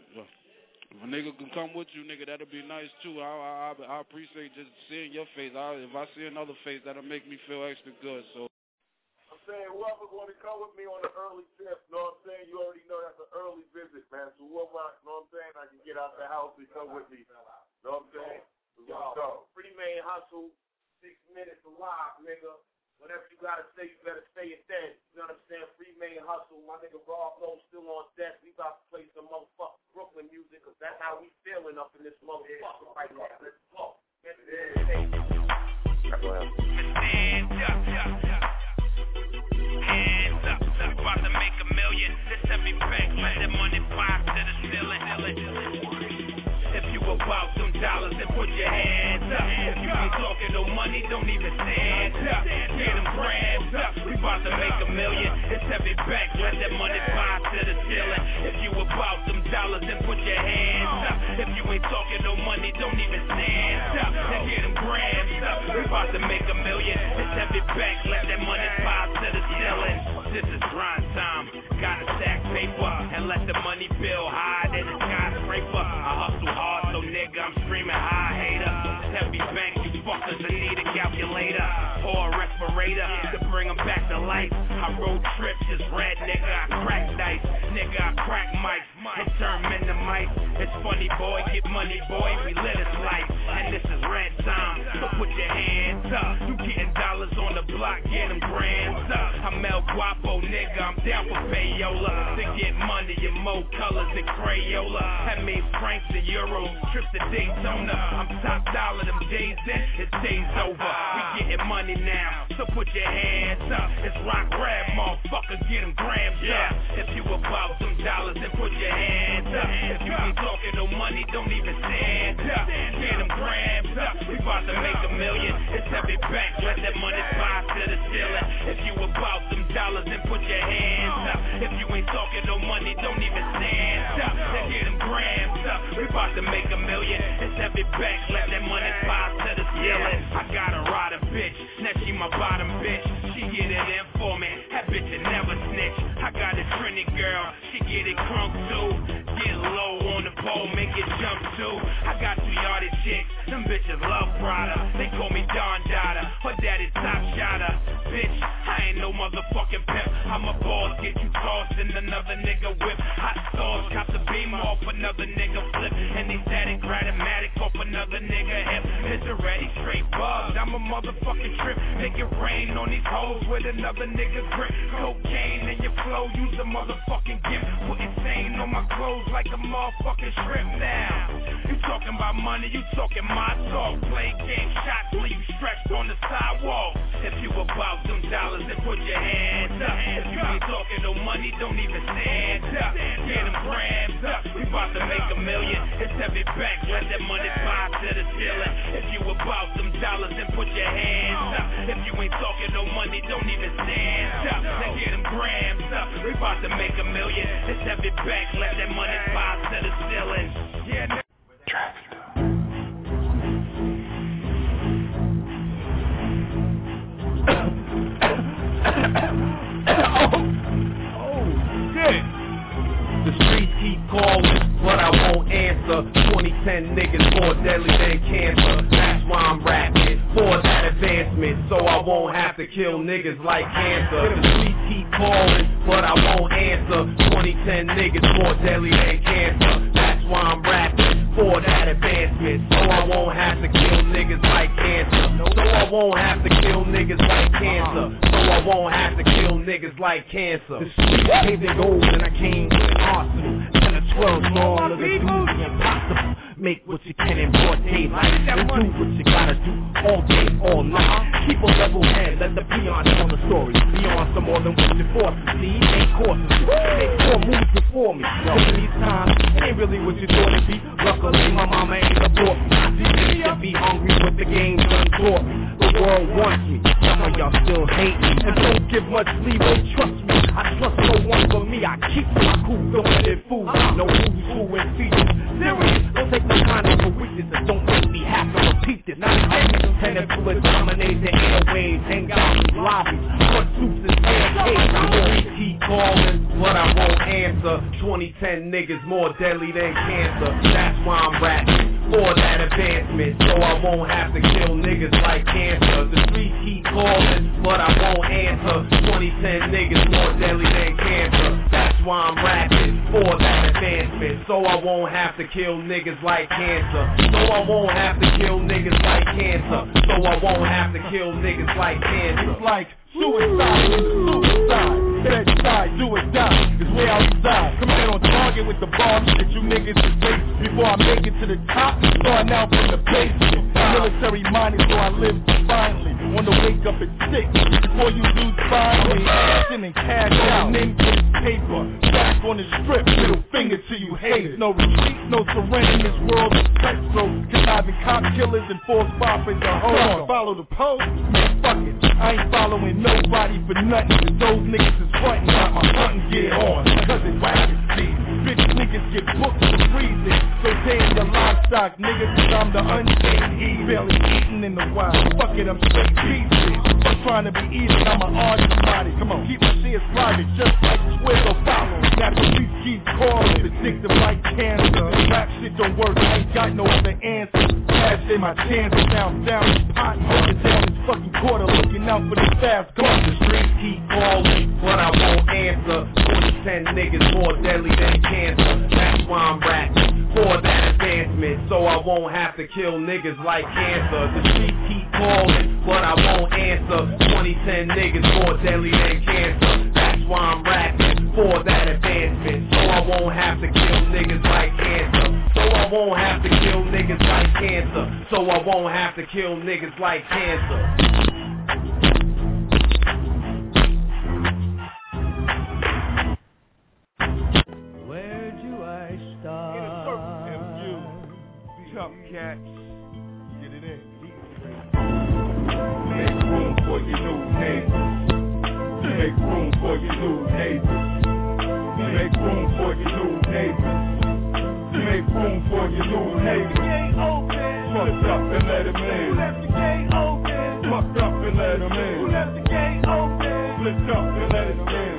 If a nigga can come with you, nigga, that'll be nice too. I I, I, I appreciate just seeing your face. I, if I see another face, that'll make me feel extra good. So, I'm saying whoever want to come with me on the early trip, know what I'm saying? You already know that's an early visit, man. So whoever, I- know what I'm saying? I can get out the house and come with me. Know what I'm saying? Go. Free main hustle, six minutes alive, nigga. Whatever you gotta say, you better say it then. You know what I'm saying? Free main hustle. My nigga Rob Lowe still on deck. We about to play some motherfucking Brooklyn music, cause that's how we feeling up in this motherfucker right now. Let's dollars, then put your hands up. If you ain't talking no money, don't even stand up. Get them grams up, we about to make a million. It's every bank, let that money fly to the ceiling. If you about them dollars, then put your hands up. If you ain't talking no money, don't even stand up. And get them grams up, we about to make a million. It's every bank, let that money fly to the ceiling. This is grind time, gotta stack paper and let the money build high than a skyscraper. I hustle hard, so nigga, I'm screaming high hater. Heavy bank, you fuckers, I need a calculator or a respirator to bring 'em back to life. I road trips, just red nigga, I crack dice, nigga, I crack mics and turn men to mice. It's funny, boy, get money, boy, we live this life, and this is red time. So put your hands up, you getting dollars on the block, get 'em grams up. I'm El Guapo, nigga, I'm down for payola to get money in more colors than Crayola. That means francs and euros, trips to Daytona. I'm top dollar, them days in, it's days over. We getting money now, so put your hands up. It's rock rap, motherfucker, get them grams up. If you about them dollars, then put your hands up. If you ain't talking no money, don't even stand up. Get them grams up. We about to make a million. It's every bank, let that money fly to the ceiling. If you about them dollars, then put your hands up. If you ain't talking no money, don't even stand up. Then get them grams up. We about to make a million. It's every bank, let that money fly to the ceiling. I got a rider bitch, now she my bottom bitch. She get it in for me. That bitch will never snitch. I got a Trini girl, she get it crunk too. Get low on the pole, make it jump too. I got two yardie chicks, them bitches love Prada. They call me Don Dada, her daddy top shotter. Bitch, I ain't no motherfucking pimp. I'm a boss, get you tossed in another nigga whip. Hot sauce, cop the beam off another nigga flip. And they static, gratomatic off another nigga hip. It's already straight bugged. I'm a motherfucking trip. Make it rain on these hoes with another nigga grip. Cocaine in your flow, use a motherfucking gift. Put insane on my clothes like a motherfucking strip. now. You talking about money, you talking my talk. Play game shots, leave you stretched on the sidewalk. If you about them dollars, then put your hands up. If you ain't talking no money, don't even stand up. Get them grams up. We about to make a million. It's every back, let that money fly to the ceiling. If you about them dollars, then put your hands up. If you ain't talking no money, don't even stand up. Then get them grams up. We about to make a million. It's every back, let that money fly to the ceiling. Yeah. Oh, shit. The streets keep calling, but I won't answer. 2010 niggas more deadly than cancer. That's why I'm rapping for that advancement, so I won't have to kill niggas like cancer. The streets keep calling, but I won't answer. 2010 niggas more deadly than cancer. That's why I'm rapping for that advancement, so I won't have to kill niggas like cancer. So I won't have to kill niggas like cancer. So I won't have to kill niggas like cancer. The streets paved in gold and I came with an arsenal. Ten or twelve small of the impossible. Make what you can in broad daylight and do what you gotta do all day, all night. Uh-huh. Keep a level head, let the peons tell the story. Beyond some more than what you forces. See, make courses, make four moves before me. In these times, it ain't really what you thought it'd be. Luckily, my mama ain't abort me. See, to be hungry with the game done taught me. The world wants me. Some of y'all still hate me and don't give much leeway. Trust me, I trust no one but me. I keep my cool, don't let it fool. No who's who and features. Serious, don't take kindness for weakness don't make me have to repeat this. Not tentacle to dominate the airwaves, hang out in lobbies, put suits and pancakes. I won't keep calling, but I won't answer. 2010 niggas more deadly than cancer. That's why I'm rapping for that advancement, so I won't have to kill niggas like cancer. The streets keep calling, but I won't answer. 2010 niggas more deadly than cancer. Why I'm rapping for that advancement, so I won't have to kill niggas like cancer. So I won't have to kill niggas like cancer. So I won't have to kill niggas like cancer. It's like suicide, suicide, bedside, do or die is where I. Coming in on target with the bombs that you niggas is waste. Before I make it to the top, starting out from the basement. Military minded, so I live finally. On the wake up at six, before you lose finally. Action and cash out, and then paper. Back on the strip, middle finger to you haters. No retreat, no surrender in this world of cutthroat. Conniving cop killers and false prophets are on. Follow the post, fuck it. I ain't following nobody for nothing. Cause those niggas is frontin', got my hunting gear on. Cause it's wagon season. Bitch niggas get booked for freezing. So damn your livestock, niggas, cause I'm the untamed he barely eating in the wild. Fuck it, I'm straight pieces. I'm trying to be easy, I'm an artist body. Come on, keep my shit sliding just like Twitter follow. Got the streets keep calling, addictive like cancer. Rap shit don't work, I ain't got no other answer. Cash in my chances, down, down pot, holding down this fucking quarter, looking out for the fast. Come The streets keep calling, but I won't answer. 2010 niggas more deadly than cancer. That's why I'm rapping for that advancement, so I won't have to kill niggas like cancer. The streets keep calling, but I won't answer. 2010 niggas more deadly than cancer. That's why I'm rapping for that advancement, so I won't have to kill niggas like cancer. So I won't have to kill niggas like cancer. So I won't have to kill niggas like cancer. Where Tough cats. Get it in. Make room for your new neighbors. Make room for your new neighbors. Make room for your new neighbors. Make room for your new neighbors. Fucked up and let him in. Fucked up and let him in. Split up and let him in.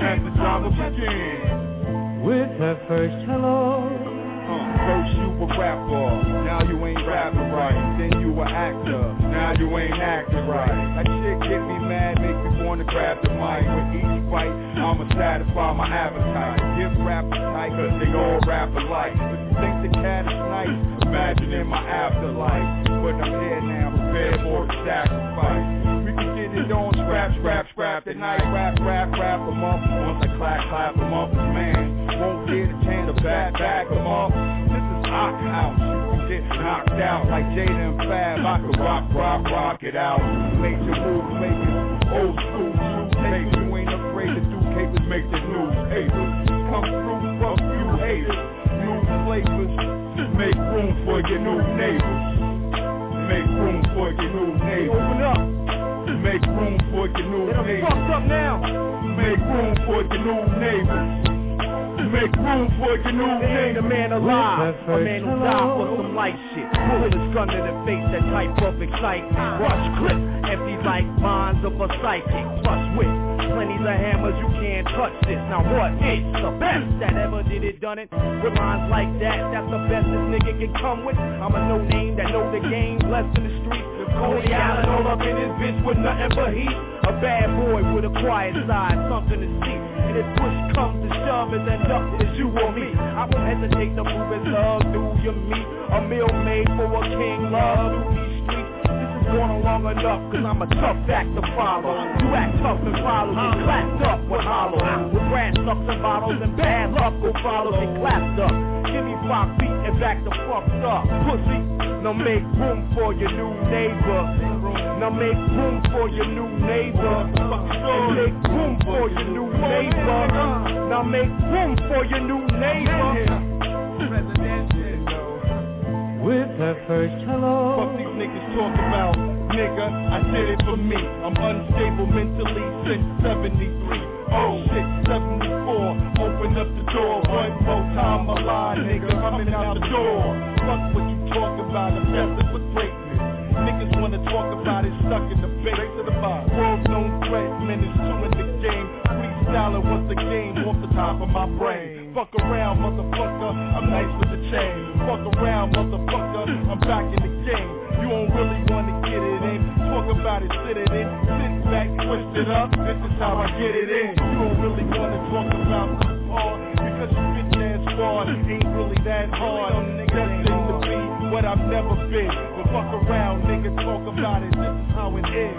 And the drama begins. With her first hello. Uh, first you a rapper, now you ain't rapping right. Then you a actor, now you ain't acting right. That shit get me mad, make me wanna grab the mic. With each fight, I'ma satisfy my appetite. Give rappers tight, cause they all rap alike. If you think the cat is nice, imagine in my afterlife. But I'm here now, prepared for sacrifice. We can get it on scrap, scrap, scrap. The night rap, rap, rap em up. Once I clap, clap em off his man. Won't get a chance to back, back him off. This is our house. You get knocked out like Jada and Fab. I can rock, rock, rock it out. Major moves, make it old school. True. You ain't afraid to do capers, make the news. Papers come through, fuck you haters. New flavors, make room for your new neighbors. Make room for your new neighbors. Open up. Make room for your new neighbors. fucked up now. Make room for your new neighbors. Make room for your new ain't a man alive, a man who died for some light shit. Pulling his gun in the face, that type of excitement. Rush clip, empty like minds of a psychic. Plus with plenty of hammers, you can't touch this. Now what is the best that ever did it done it? With lines like that, that's the best this nigga can come with. I'm a no name that know the game, blessed in the streets. Coney Allen all up in his bitch with nothing but heat. A bad boy with a quiet side, something to see. And if push comes to shove, it's end up as you or me. I won't hesitate to move his love through your meat. A meal made for a king, love through these streets. This is going on long enough, cause I'm a tough act to follow. You act tough and follow, get clapped up with hollow. With brass sucks and bottles and bad luck will follow, get clapped up. Give me five feet and back the fucked up. Pussy, now make room for your new neighbor. Now make room for your new neighbor. And make room for your new neighbor. Now make room for your new neighbor. With her first hello. Fuck these niggas talk about, nigga. I did it for me. I'm unstable mentally since 73. Oh shit, 74. Open up the door. One more time, a lie, nigga. Coming out the door. Fuck what you talk about. I'm destined for greatness. Niggas wanna talk about it stuck in the base of the bar. World known threat, minutes two in the game. Freestyling was the game off the top of my brain. Fuck around, motherfucker. I'm nice with the chain. Fuck around, motherfucker. I'm back in the game. You don't really wanna get it in. Talk about it, sit it in. Sit back, twist it up. This is how I get it in. You don't really wanna talk about hard because you bitch ass fraud ain't really that hard. Be what I've never been. But fuck around, nigga, talk about it. This is how it is.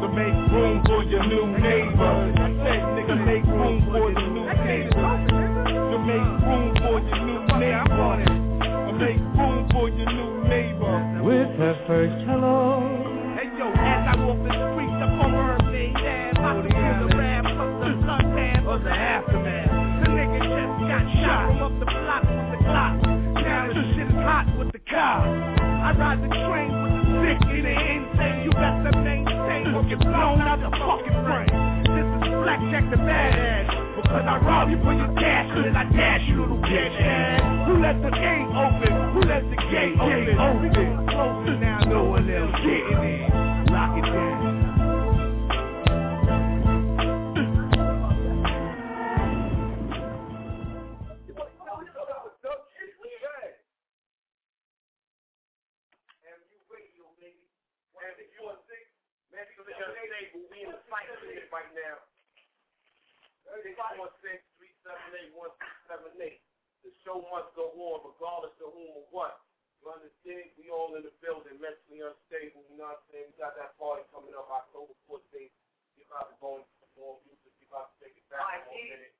To make room for your new neighbors. I said, nigga, make room for your new neighbors. To make room for your new neighbors. To make room for your new neighbor. With her first hello. Hey yo, as I walk the streets, the former thing, yeah, I can feel the wrath of the blood dam of the aftermath. The nigga just got shot from up the block hot with the cops. I ride the train with the sick and the insane. You better maintain or get blown out the fucking frame. This is blackjack the badass. Because I rob you for your cash, and then I dash you little bitch ass. Who let the gate open? Who let the gate open? Open. Closer now, no one else getting in. Lock it down. 616-378-1678. The show must go on regardless of whom or what. You understand? We all in the building, mentally unstable, you know what I'm saying? We got that party coming up October 14th. We about to go into more music. We about to take it back for a minute.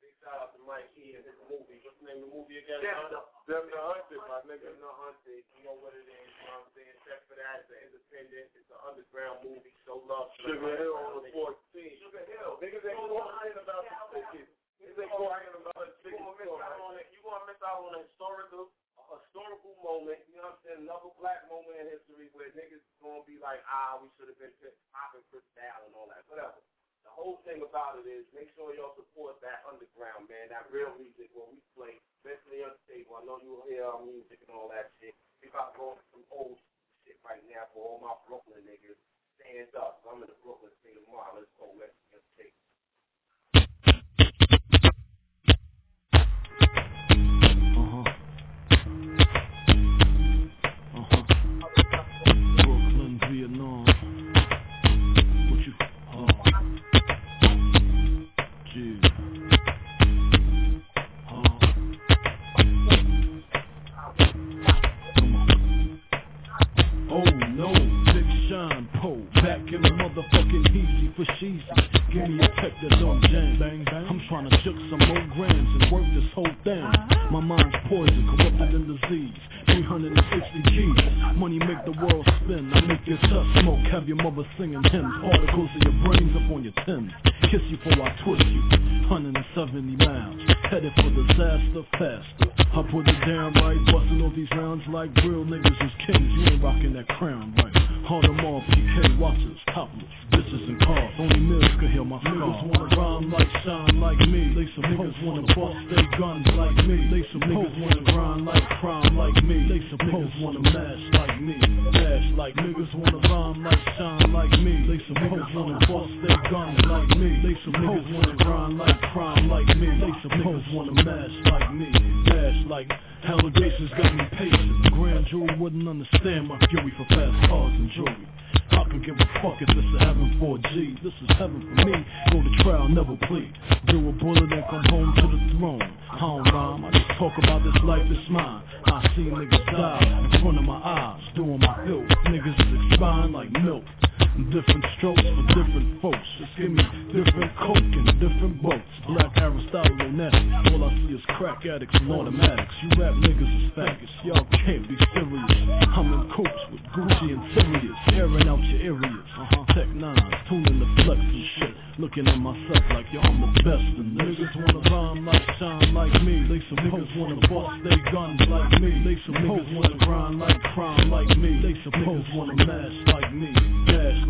Big shout out to Mike E and his movie. What's the name of the movie again? Them the- The Hunted, my nigga. The Hunted. You know what it is. You know what I'm saying? Check for that. It's an independent. It's an underground movie. Show love. Sugar Hill on the 14th. Sugar Hill. Niggas ain't quiet about the tickets. Niggas ain't quiet about the tickets. gonna miss it. You gonna miss out on a historical, a historical moment. You know what I'm saying? Another black moment in history where niggas gonna be like, ah, we should have been popping Chris Down and all that. Whatever. The whole thing about it is make sure y'all support that underground, man. That real music where we play mentally unstable. I know you'll hear our music and all that shit. We about to go into some old shit right now for all my Brooklyn niggas. Stand up. I'm in the Brooklyn state of mind. Let's go mentally unstable. Uh-huh. Uh-huh. Brooklyn, Vietnam. back in the motherfucking easy for sheezy. Give me a check that don't jam. Bang, bang. I'm trying to shook some more grams and work this whole thing. Uh-huh. My mind's poison, corrupted and diseased. 360 G's. Money make the world spin. I make your chest smoke. Have your mother singing hymns. Particles in your brains up on your Tim's. Kiss you before I twist you. 170 miles. Headed for disaster faster. I put it down right. Busting all these rounds like real niggas is kings. You ain't rocking that crown right. Hard them all. PK watches. Topless. Bitches and cars. Only mills could heal my scars. Niggas wanna rhyme like shine like me. They some niggas wanna bust their guns like me. They some niggas wanna grind like crime like me. They some niggas wanna mash like me. Mash like niggas wanna rhyme like shine like me. They some niggas wanna bust their guns like me. They some niggas wanna grind like crime like me. They some niggas wanna mash like me. Mash like allegations got me patient. Jury wouldn't understand my fury for fast cars and jewelry. I could give a fuck if this is heaven for a G. This is heaven for me. Go to trial, never plead. Do a bullet and come home to the throne. I don't rhyme, I just talk about this life that's mine. I see niggas die in front of my eyes, doing my ilk. Niggas is expiring like milk. Different strokes for different folks. Just give me different coke and different boats. Black Aristotle Onassis. All I see is crack addicts and automatics. You rap niggas is faggots. Y'all can't be serious. I'm in coops with Gucci and Sirius. Airing out your areas. Uh-huh. Tech nines. Tuning the flex and shit. Looking at myself like yo, I'm the best in this. Niggas wanna rhyme like shine like me. They some niggas wanna bust they guns like me. They some niggas wanna grind like crime like me. They some niggas wanna mash like me.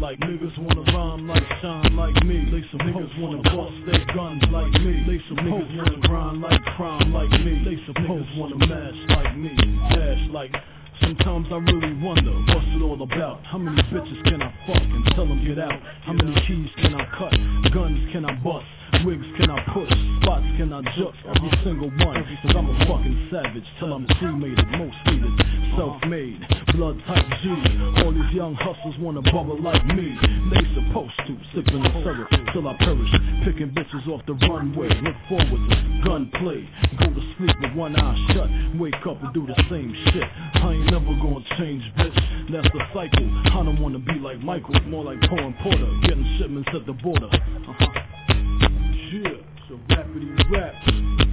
Like niggas wanna rhyme like shine like me. They some niggas wanna bust they guns like me. They some niggas wanna grind like crime like me. They some niggas wanna mash like me. Dash like Sometimes I really wonder what's it all about. How many bitches can I fuck and tell them get out? How many keys can I cut? Guns can I bust? Wigs can I push? Spots can I jump? Every single one. Cause I'm a fucking savage till I'm cremated, most hated, self-made, blood type G. All these young hustlers wanna bubble like me. They supposed to, sipping the syrup till I perish. Picking bitches off the runway. Look forward to gunplay. Go to sleep with one eye shut. Wake up and do the same shit. I ain't never gonna change, bitch. That's the cycle. I don't wanna be like Michael, more like Paul and Porter. Getting shipments at the border. Uh-huh. Yeah, so rapidy rap.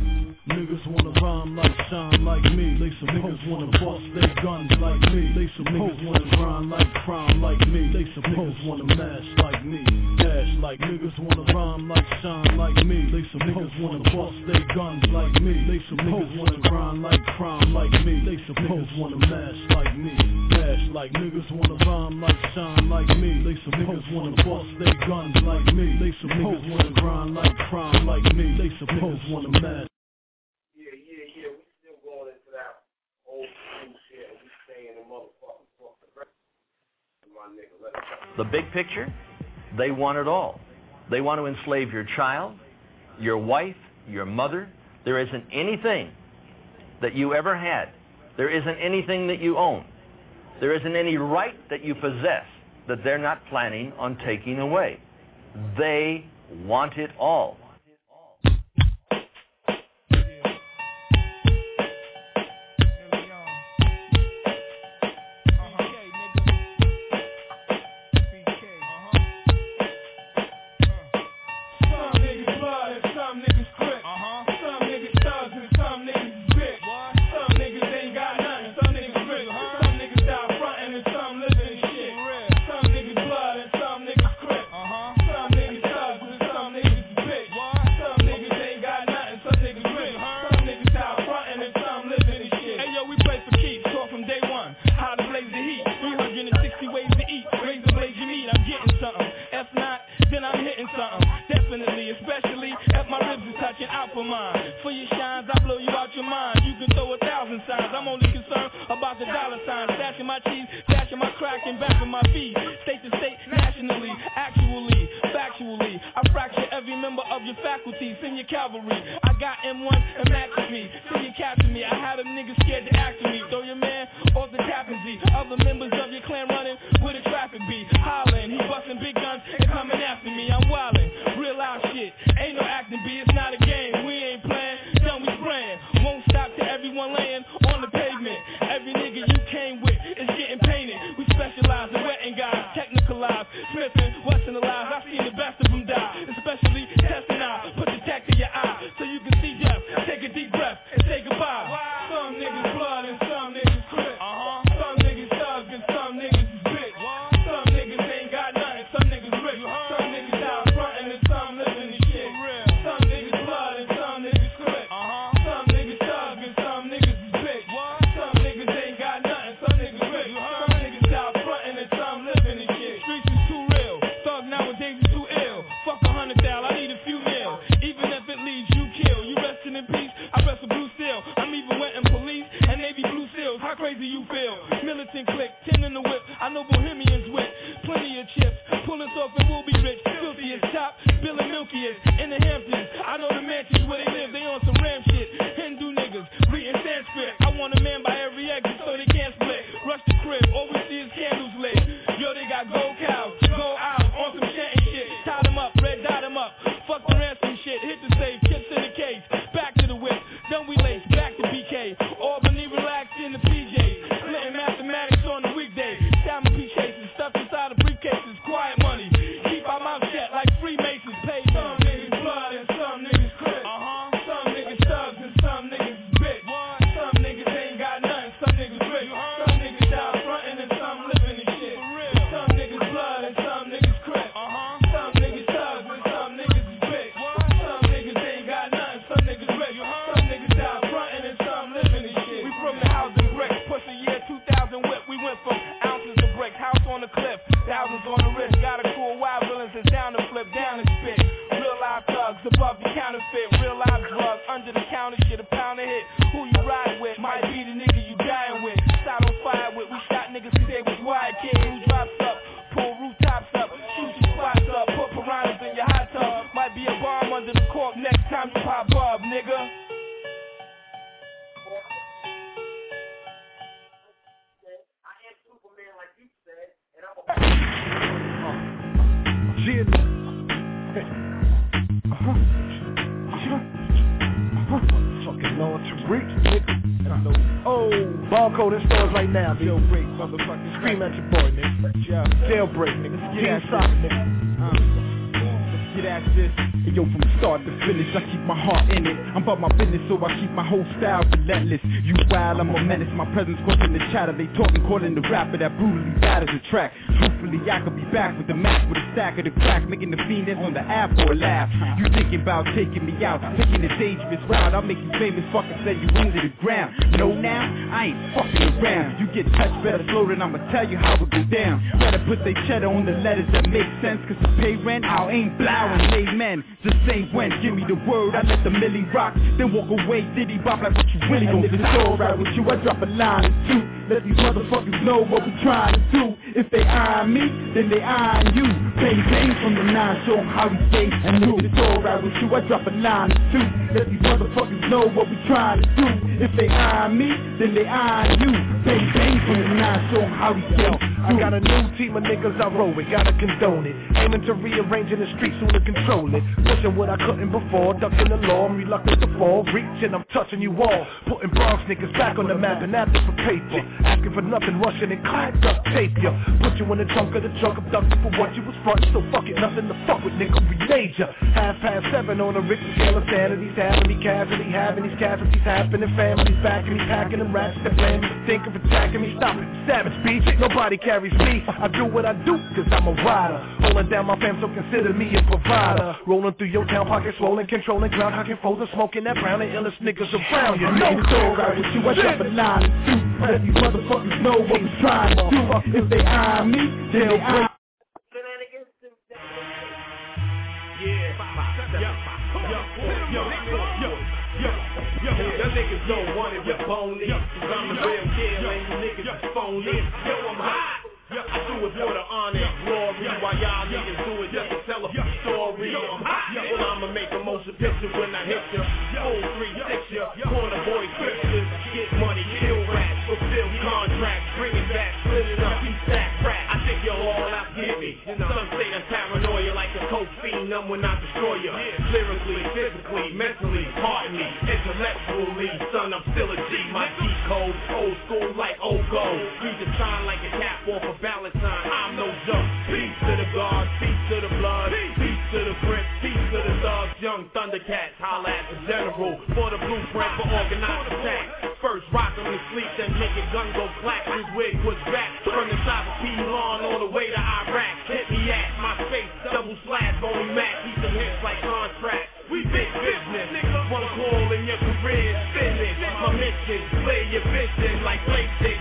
Wanna rhyme like shine like me. They some niggas wanna bust their guns like me. They some niggas wanna grind like crime like me. They some niggas wanna mash like me. Dash like niggas wanna rhyme like shine like me. They some niggas wanna bust their guns like me. They some niggas wanna grind like crime like me. They some niggas wanna mash like me. Dash like niggas wanna rhyme like shine like me. They some niggas wanna bust their guns like me. They some niggas wanna grind like crime like me. They some niggas wanna mash. Yeah, yeah, yeah. We still going into that old school shit. We staying in motherfucking fucking my nigga. Let it The big picture, they want it all. They want to enslave your child, your wife, your mother. There isn't anything that you ever had. There isn't anything that you own. There isn't any right that you possess that they're not planning on taking away. They want it all. Back with the Mac with a stack of the crack, making the fiend that's on the app for a laugh. You thinking about taking me out, taking a dangerous route. I'll make you famous, fucking send you into the ground. No, now I ain't fucking around. You get touched better slow than I'ma tell you how it go down. Better put they cheddar on the letters that make sense, cause to pay rent, I ain't blowing, amen. Just say when, give me the word, I let the millie rock, then walk away, diddy bop like what you really And gon' do. it's alright with you, I drop a line or two. Let these motherfuckers know what we trying to do. If they eyeing me, then they eyeing you. Bang bang from the nine, show 'em how we stay and. If it's alright with you, I drop a line or two. Let these motherfuckers know what we trying to do. If they eyeing me, then they eyeing you. Bang bang from the nine, show 'em how we stay. I got a new team of niggas I roll with, gotta condone it. Aiming to rearrange in the streets, soon to control it. Pushing what I couldn't before, ducking the law, I'm reluctant to fall. Reaching, I'm touching you all. Putting Bronx niggas back on the map and after for paper. Asking for nothing, rushing and clack duct tape ya. Put you in the trunk of the truck, abducted for what you was frontin', so fuck it, nothing to fuck with, nigga, we major. Half past seven on a Richter scale of having me casually, having these casualties happening, families backing me, packing them rats blame me, think of attacking me, stop it, savage beat, nobody carries me, I do what I do, cause I'm a rider, holding down my fam, so consider me a provider, rolling through your town, pocket swollen, controlling ground, hocking folders, smoking that brown, the illest niggas around, you know it's alright with you, I drop a line or two. Let these motherfuckers know what we trying to do. If they eyeing me, then they eyeing Them niggas don't want it, you're bony. Cause I'm the real deal, and you niggas is phony. Yo, I'm hot. I do it for the honor and glory. While y'all niggas do it just to tell a story. I'm uh-huh. hot. Well, I'ma make a motion picture when I hit ya. Full three six ya. Corner boy scriptures. Get money, kill rats, fulfill contracts, bring it back, split it up, you stack rap. I think you'll all outgive me. Some say I'm paranoia like a coke fiend, I'm when I destroy ya. Lyrically, physically, mentally, pardon me, intellectually, son, I'm still a G. My G code, old school like gold. Read the sign like a cap off a sign. I'm no joke. Peace to the guards, peace to the blood, peace to the prince, peace to the thugs, young thundercats, holla at the general for the blueprint for organized attack. First rock him to sleep, then make a gun go clack. His wig was back from the top of Elon all the way to Iraq. Hit me at my face, double slash, only Mac. Keep some hits like contract. We big business. One call in your career, finish. My mission. Play your vision like PlayStation.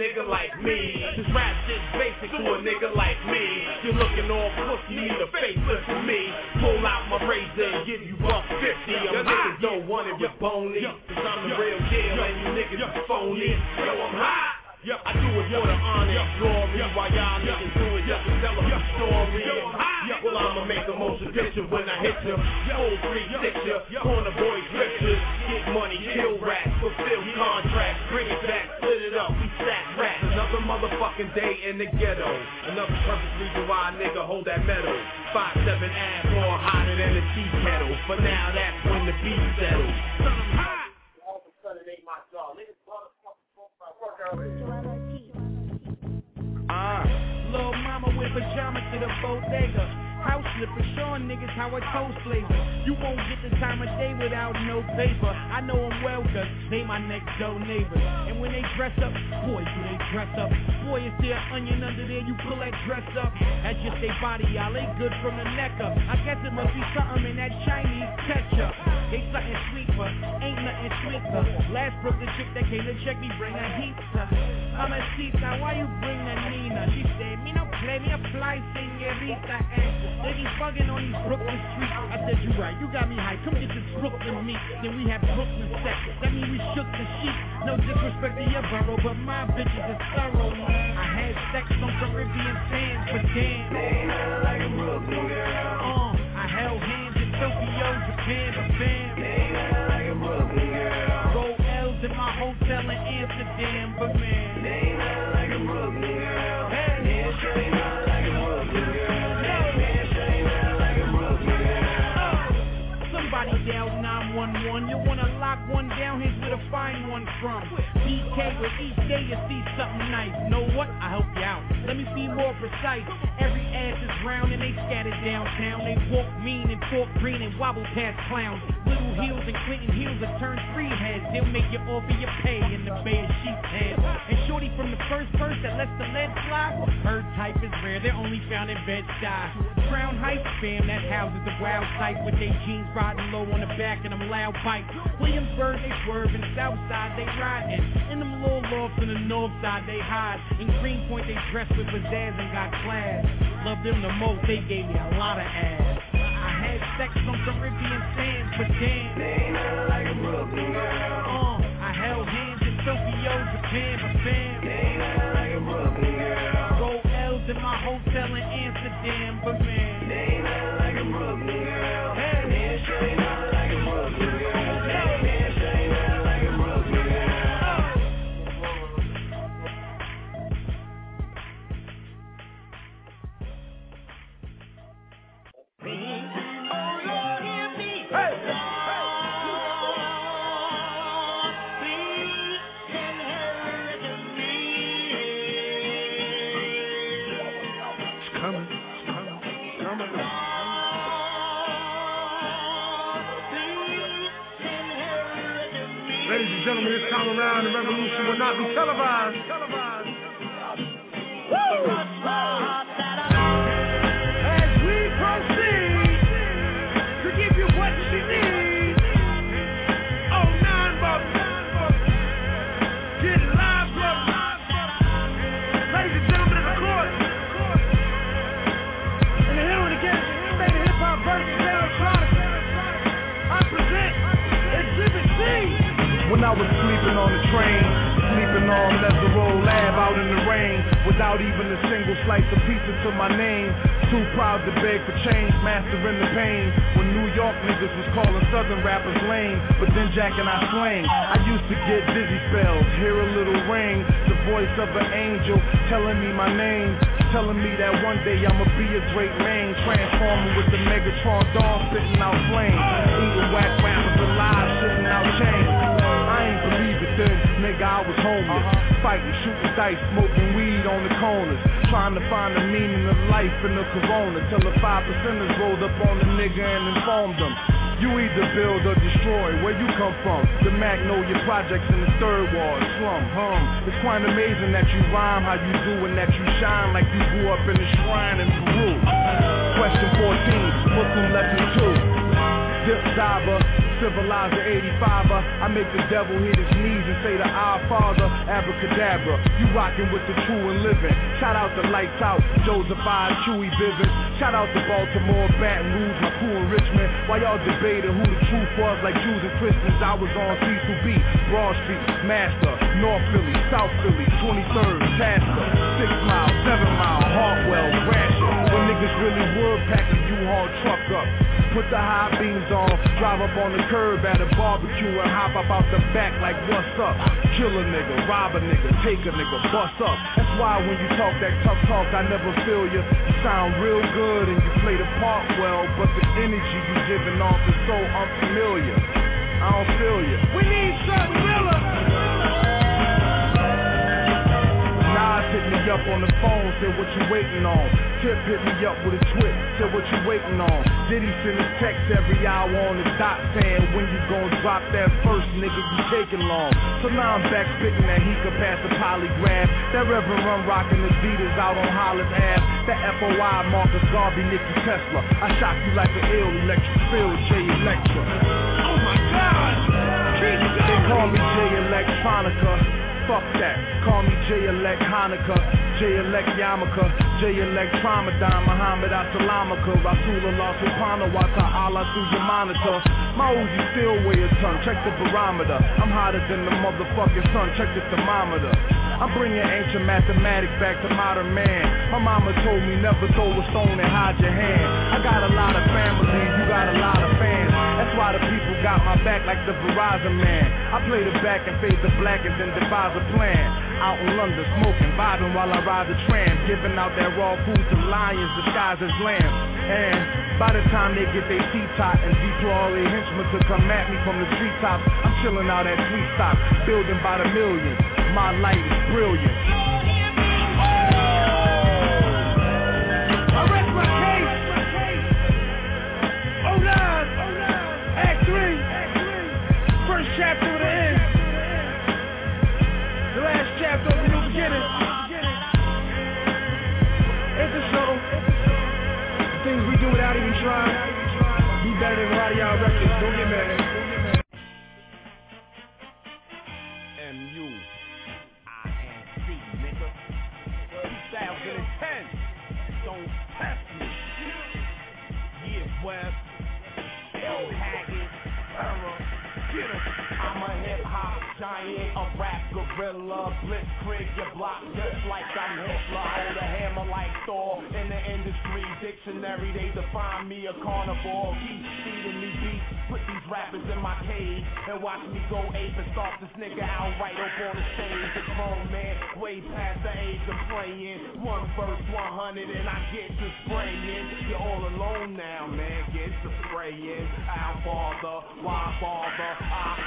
Nigga like me. This rap shit's basic to a nigga like me. You're looking all pussy, need a facelift for me. Pull out my razor and give you buck 50. Your niggas don't want it with bony. Cause I'm the real deal and you niggas phony. Yo, I'm hot. I do it for the honor. And glory While y'all niggas do it. Just to tell them the story Well I'ma make the motion picture when I hit ya. Full 360 ya, corner boy scriptures Get money, kill rats, fulfill contracts. Bring it back, split it up, we stack rats. Another motherfucking day in the ghetto. Another perfect reason why a nigga hold that metal. 5-7 ass more hotter than a tea kettle. For now that's when the beat settles. All of a sudden ain't my job. Niggas motherfucking smoke my work out. With pajamas to the bodega. House slippers showing niggas how I toast flavor. You won't get the time of day without no paper. I know them well cause they my next door neighbors. And when they dress up, boy do they dress up. Boy is there onion under there, you pull that dress up. That's just they body, y'all ain't good from the neck up. I guess it must be something in that Chinese ketchup. They something sweeter, ain't nothing sweeter. Last the chick that came to check me, bring a heater. I'm a seat now, why you bring the Nina? She said, me no play, me a fly senorita. And they be bugging on these Brooklyn streets. I said, you right, you got me high. Come get this Brooklyn meat. Then we have Brooklyn sex. That mean we shook the sheep. No disrespect to your borough, but my bitches is thorough. I had sex on Caribbean sands, but damn. like a Brooklyn girl. Uh, I held hands in Tokyo, Japan, but bam. like a Brooklyn girl. Roll L's in my hotel in Amsterdam, but man. like a Brooklyn girl. Hey, dial 911. You wanna lock one down? Here's find one from. BK with each day you see something nice. Know what? I help you out. Let me be more precise. Every ass is round and they scattered downtown. They walk mean and talk green and wobble past clowns. Little heels and Clinton heels that turn three heads. They'll make you offer your pay in the bay of sheep's head. And shorty from the first verse that lets the lead fly. Her type is rare. They're only found in Bed-Stuy. Crown Heights fam that houses the wild type with their jeans riding low on the back and them loud bikes. Williamsburg they swerving, Southside they riding. In them little lofts in the north side they hide. In Greenpoint they dress with pizzazz and got class. Love them the most, they gave me a lot of ass. I had sex on Caribbean sands, but damn. they ain't nothing like a Brooklyn girl. Uh, I held hands in Tokyo, Japan, but fam. like a Brooklyn girl. Roll L's in my hotel in Amsterdam, but man. Gentlemen, this time around, the revolution will not be televised. As the pain. When New York niggas was calling Southern rappers lame, but then Jack and I slang. I used to get dizzy spells, hear a little ring, the voice of an angel telling me my name, telling me that one day I'ma be a great man, transforming with the Megatron dog spitting out flames, eating whack rappers alive, shitting out chains. Nigga, I was homeless. Uh-huh. Fighting, shooting dice, smoking weed on the corners. Trying to find the meaning of life in the corona. Till the five percenters rolled up on the nigga and informed them. You either build or destroy. Where you come from? The Magnolia Projects in the third ward slum. Hum. It's quite amazing that you rhyme how you do and that you shine like you grew up in a shrine in Peru. Question 14, Muslim lesson 2. Dip diver, civilizer 85er. I make the devil hit his knees and say to Our Father, abracadabra. You rockin' with the true and living. Shout out to Lights Out, Joseph I, Chewy Bivens. Shout out to Baltimore, Baton Rouge, my crew in Richmond. While y'all debating who the truth was, like Jews and Christians, I was on C2B, Broad Street, Master, North Philly, South Philly, 23rd, Tasker, 6 Mile, 7 Mile, Hartwell, Gratiot. When niggas really would pack a U-Haul truck up. Put the high beams on, drive up on the curb at a barbecue and hop up out the back like what's up. Kill a nigga, rob a nigga, take a nigga, bust up. That's why when you talk that tough talk, I never feel you. You sound real good and you play the part well, but the energy you giving off is so unfamiliar. I don't feel you. We need some Nas hit me up on the phone, said what you waiting on. Tip hit me up with a twit, said what you waiting on. Diddy send a text every hour on the dot saying when you gon' drop that first nigga you taking long. So now I'm back spitting that he could pass the polygraph. That Reverend Run rockin' Adidas out on Hollis Ave. That FOI Marcus Garvey, Nicky Tesla. I shock you like an ill electric field, J Electra. Oh my God! They call me J Electronica. Fuck that. Call me J Elect Hanukkah, J Elect Yamaka, J Elect Ramadan, Muhammad Assalamaka, Rasulullah Subhanahu wa Ta'ala through your monitor. My Uzi still weigh a ton, check the barometer. I'm hotter than the motherfucking sun, check the thermometer. I'm bringing ancient mathematics back to modern man. My mama told me never throw a stone and hide your hand. I got a lot of family, you got a lot of fans. That's why the people got my back like the Verizon man. I play the back and fade the black and then devise a plan. Out in London, smoking, vibing while I ride the tram. Giving out that raw food to lions disguised as lambs. And by the time they get their teeth tot and deploy all their henchmen to come at me from the treetops, I'm chilling out at Sweet Stop, building by the millions. My light is brilliant. Without even trying. Be better than a lot of y'all records. Don't get mad. MU. INC, nigga. 2010. Don't test me. Yeah, West. L. Error. Get. Giant, a rap gorilla. Blitzkrieg your block just like I'm Hitler. Hold a hammer like Thor. In the industry dictionary, they define me a carnivore. Keep feeding me rappers in my cage and watch me go ape and stalk this nigga out right up on the stage. A grown man, way past the age of playing. One verse, 100, and I get to spraying. You're all alone now, man. Get to spraying. Our father, why bother? I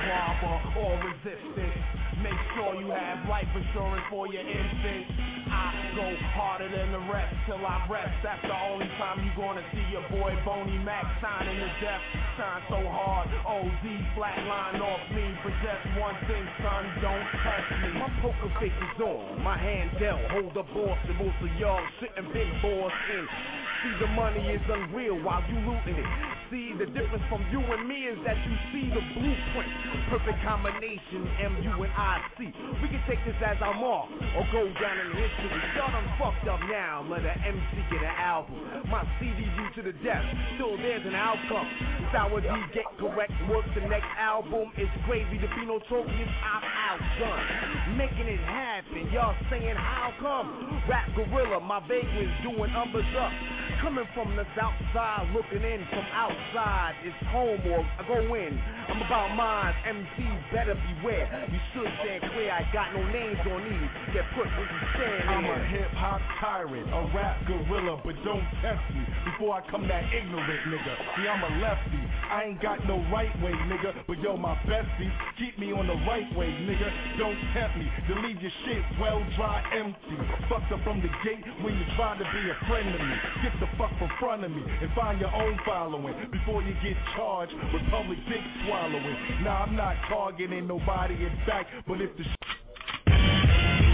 harbor all resistance. Make sure you have life insurance for your infant. I go harder than the rest till I rest. That's the only time you gonna see your boy Boney Mac signing the death. Shine so hard, OD flatline off me. Just one thing, son, don't test me. My poker face is on, my hand dealt. Hold the boss, and most of y'all sitting big boss in. See the money is unreal while you looting it. See the difference from you and me is that you see the blueprint. Perfect combination, MU and IC. We can take this as our mark or go down in history. Y'all done fucked up now. Let an MC get an album. My CD due to the death. Still there's an outcome. Sour D get correct. Work the next album. It's gravy The be no trophy. I'm outdone. Making it happen. Y'all saying how come? Rap gorilla, my vagrants doing numbers up. Coming from the south side, looking in from outside. It's home or I go in. I'm about mine. MC better beware. You should stand clear. I got no names on these. Get put where you stand. I'm a hip hop tyrant, a rap gorilla, but don't test me before I come that ignorant nigga. See, I'm a lefty. I ain't got no right way, nigga, but yo, my besties keep me on the right way, nigga. Don't tempt me to leave your shit well dry empty. Fucked up from the gate when you try to be a friend of me. Get the fuck from front of me and find your own following before you get charged with public dick swallowing. Now I'm not targeting nobody in fact, but if the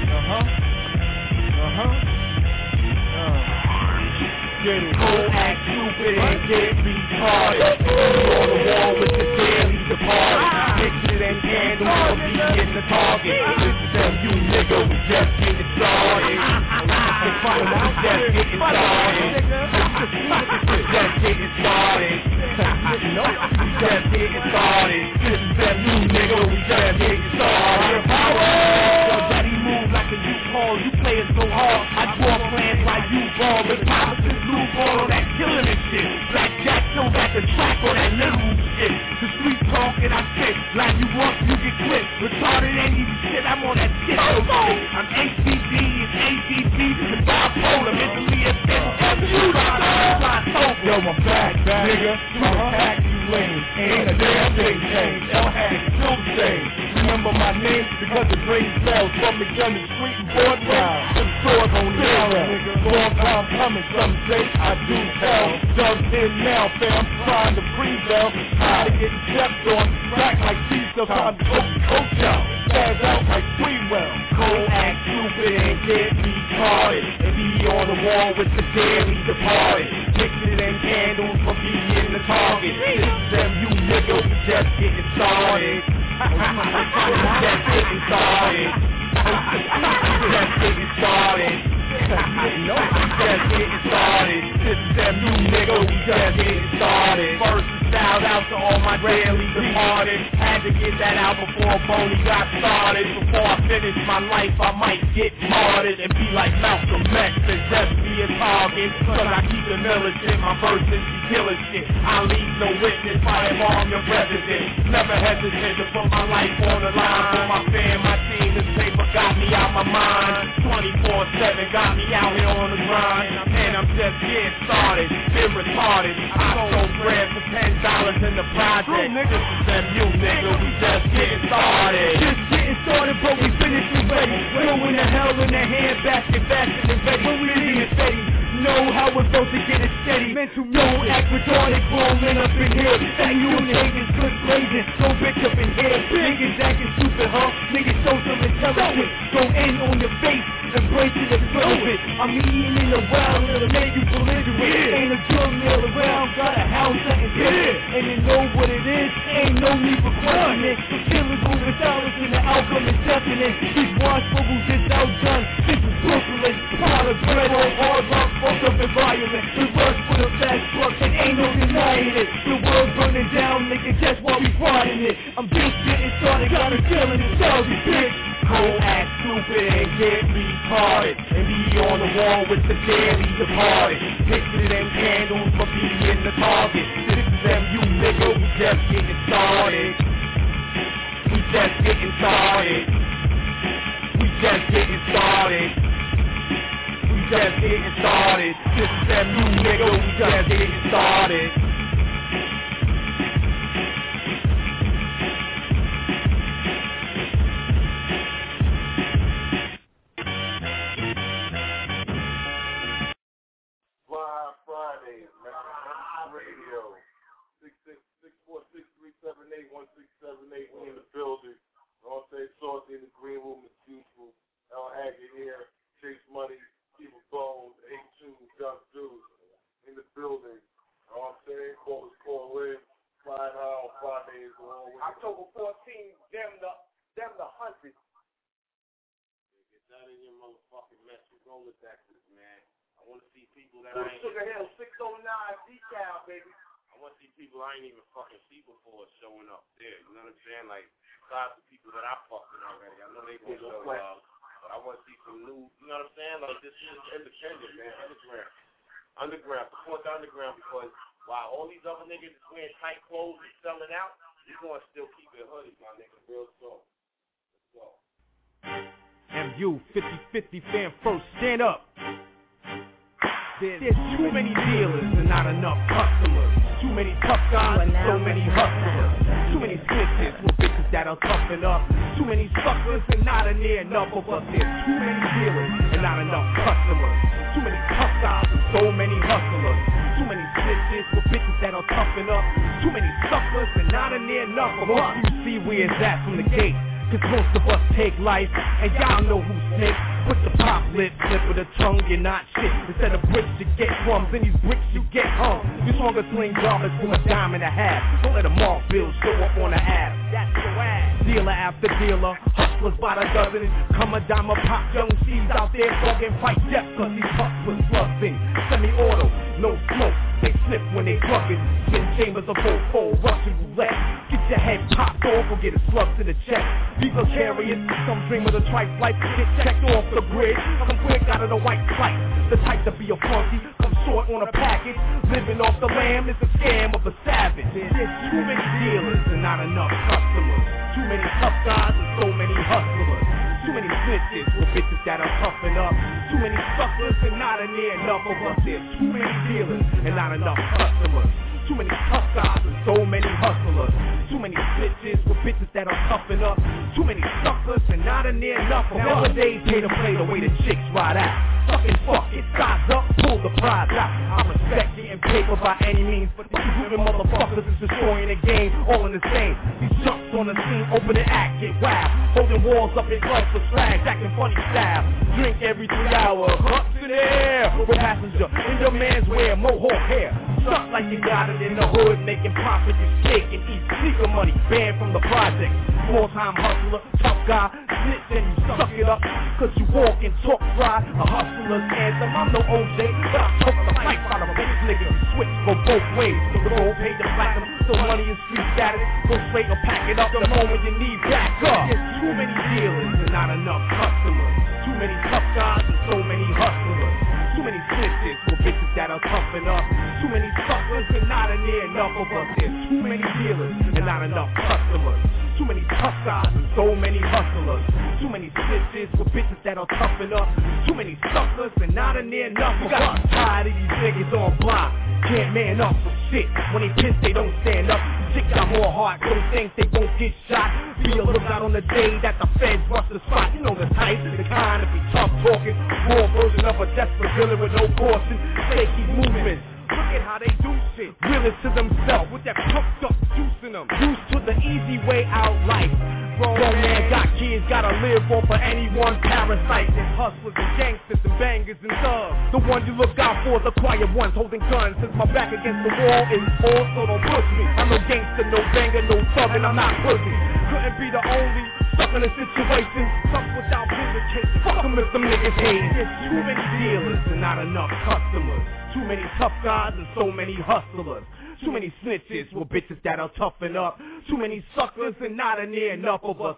uh-huh. Uh-huh. Get it. Go act stupid and get retarded. On the wall with the daily departed. Pictures and candles will be in the target. This is them, you nigga, we just getting started. We just getting started. Just getting started. Just getting started. This is them, you nigga, we just getting started. Daddy move like a U-Haul, you play it so hard. I draw plans like you ball, but promises ball on killing and shit. Black Jack shows at the track on that little shit. The street talk and I spit, like you up, you get clipped. Retarded ain't even shit, I'm on that shit. I'm HBD, it's ADD, and bipolar, mentally unstable. Yo, I'm back, back, nigga. You attack you lame. Ain't a damn thing changed. L had still the same. Remember my name because the green cells from McDonough Street and Broadway. Some stores on there, nigga. Long time coming, some say I do tell. Dug in now, fam, trying to pre-bell. Tired of getting stepped on. Back like pizza, time to coach, coach out. Spaz out like Freewell. Cold act stupid and get retarded. And be on the wall with the daily departed. Pictures and candles for me in the target. Is them, you nigga, we just getting started. just getting started. Just getting started. No, just getting started. This is them, you nigga, we just getting started. First, shout out to all my daily departed. Had to get that out before Boney got started. Before I finish my life, I might get martyred and be like Malcolm X and just be a target. I keep the militant, my verses be killing shit. I leave no witness, I harm your president. Never hesitate to put my life on the line for my fam, my team. This paper got me out my mind. 24-7 got me out here on the grind. And I'm just getting started, been retarded. I sold bread for ten dollars in the project. This is you nigga, we just getting started. Just getting started, but we finished already. Throwing the hell in the handbasket, faster than ready. When we in it steady, know how we're supposed to get it steady. Mental don't act retarded, crawling up in here. That you niggas good blazing, don't bitch up in here. Niggas acting stupid, huh? Niggas show some intelligence. Go in on your face, embrace it and throw it. I'm eating in the wild, it'll make you belligerent. Ain't a drug mill around, got a house that is different. And you know what it is, ain't no need for questioning. The killers moving silence and the outcome is definite. These watch bubbles is outdone. This is Brooklyn, powder bread on hard rock, fucked up environment. Rush for the fast truck, and ain't no denying it. The world burning down, nigga, that's why we riding it. I'm just getting started, got a killing and Saudi bitch. Go act stupid and get retarded And be on the wall with the daily departed Pictures and candles for me in the target This is them, you nigga, we just getting started We just getting started We just getting started just getting started. This is them, you nigga, we just getting started they don't stand up. Chicks got more heart, don't think they won't get shot. Be a lookout on the day that the feds bust the spot. You know the type, the kind to be tough talking. Raw version of a desperate villain with no caution. They keep moving. Look at how they do shit. Realist to themselves with that pumped up juice in them. Used to the easy way out life. Grown man got kids, gotta live off of anyone parasite. And hustlers and gangsters and bangers and thugs. The one you look out for the quiet ones holding guns. Since my back against the wall is full, so don't push me. I'm no gangster, no banger, no thug, and I'm not pussy. Couldn't be the only stuck in a situation. Stuck without vindication. Fuck them if them niggas hate. There's too many dealers and not enough customers. Too many tough guys and so many hustlers. Too many snitches with bitches that are toughen up. Too many suckers and not a near enough of us.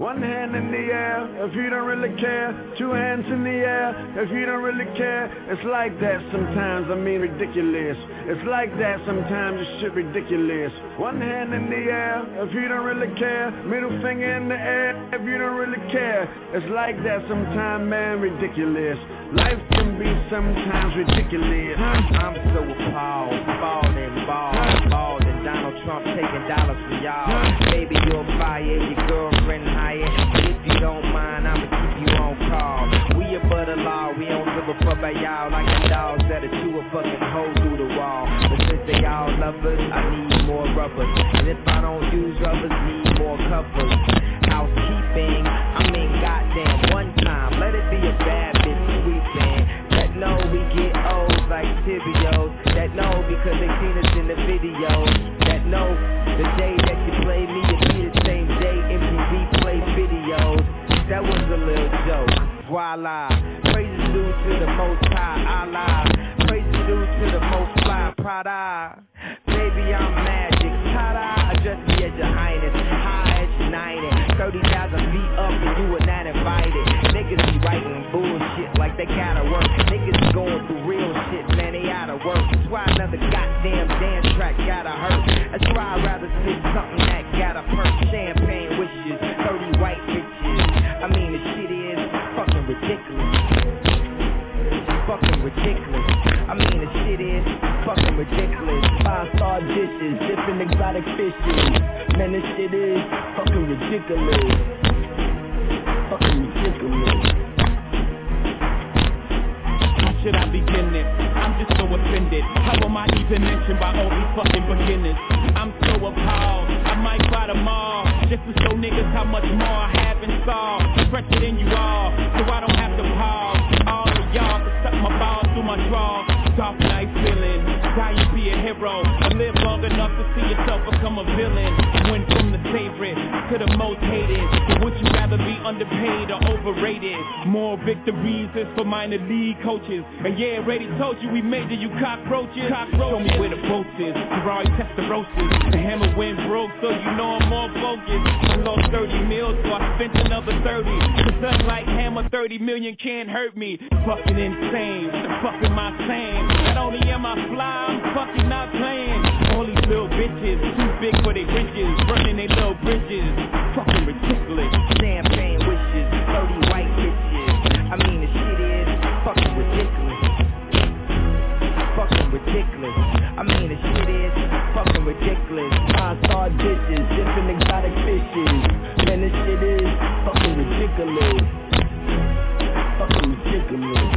One hand in the air if you don't really care. Two hands in the air if you don't really care. It's like that sometimes, I mean ridiculous. It's like that sometimes, it's shit ridiculous. One hand in the air if you don't really care. Middle finger in the air if you don't really care. It's like that sometimes, man, ridiculous. Life can be sometimes ridiculous. I'm so appalled, ballin', ball, ballin'. Donald Trump taking dollars from y'all. Baby, you're fired, your girlfriend hired. If you don't mind, I'ma keep you on call. We above the law, we don't give a fuck about y'all. Like the dogs that are chew a fucking hole through the wall. But since they all lovers, I need more rubbers. And if I don't use rubbers, need more covers. Housekeeping, I mean goddamn one time. Let it be a bad bitch sweeping. That know we get O's like Cheerios. That know because they seen us in the videos. Know the day that you play me, it be the same day MTV play videos. That was a little joke. Voila. Praises due to the most high Allah. Praises due to the most fly Prada. Baby, I'm magic. Ta-da. Address me as your highness. High as united. 30,000 feet up and you were not invited. Niggas be writing bullshit like they gotta work. Niggas going through real shit, man, they out of work. That's why another goddamn dance track gotta hurt. That's why I'd rather spit something that gotta perk. Champagne wishes, 30 white bitches. I mean, the shit is fucking ridiculous. Fucking ridiculous. I mean, the shit is fucking ridiculous. Five star dishes, different exotic fishes. Man, this shit is fucking ridiculous. Fucking ridiculous. Should I begin this? I'm just so offended. How am I even mentioned by all these fucking beginners? I'm so appalled. I might buy them all. Just to show niggas how much more I have in store. Fresher than you all, so I don't have to pause. All of y'all can suck my balls through my draw. Soft night feeling, how you be a hero. I live long enough to see yourself become a villain. Went from the favorite to the most hated. But would you rather be underpaid or overrated? More victories is for minor league coaches. And yeah, already told you we made you cockroaches. Show me where the boat is. Ferrari Testarossas. The hammer went broke, so you know I'm more focused. I lost 30 mil, so I spent another 30. Cause unlike hammer, 30 million can't hurt me. Fucking insane, fucking my same. Not only am I fly, I'm fucking not playing. All these little bitches, too big for their riches. Burning their little bridges. Fucking ridiculous. Champagne wishes, 30 white bitches. I mean, the shit is fucking ridiculous. Fucking ridiculous. I mean, the shit is fucking ridiculous. Five-star dishes, different exotic fishes. Man, this shit is fucking ridiculous. Fucking ridiculous.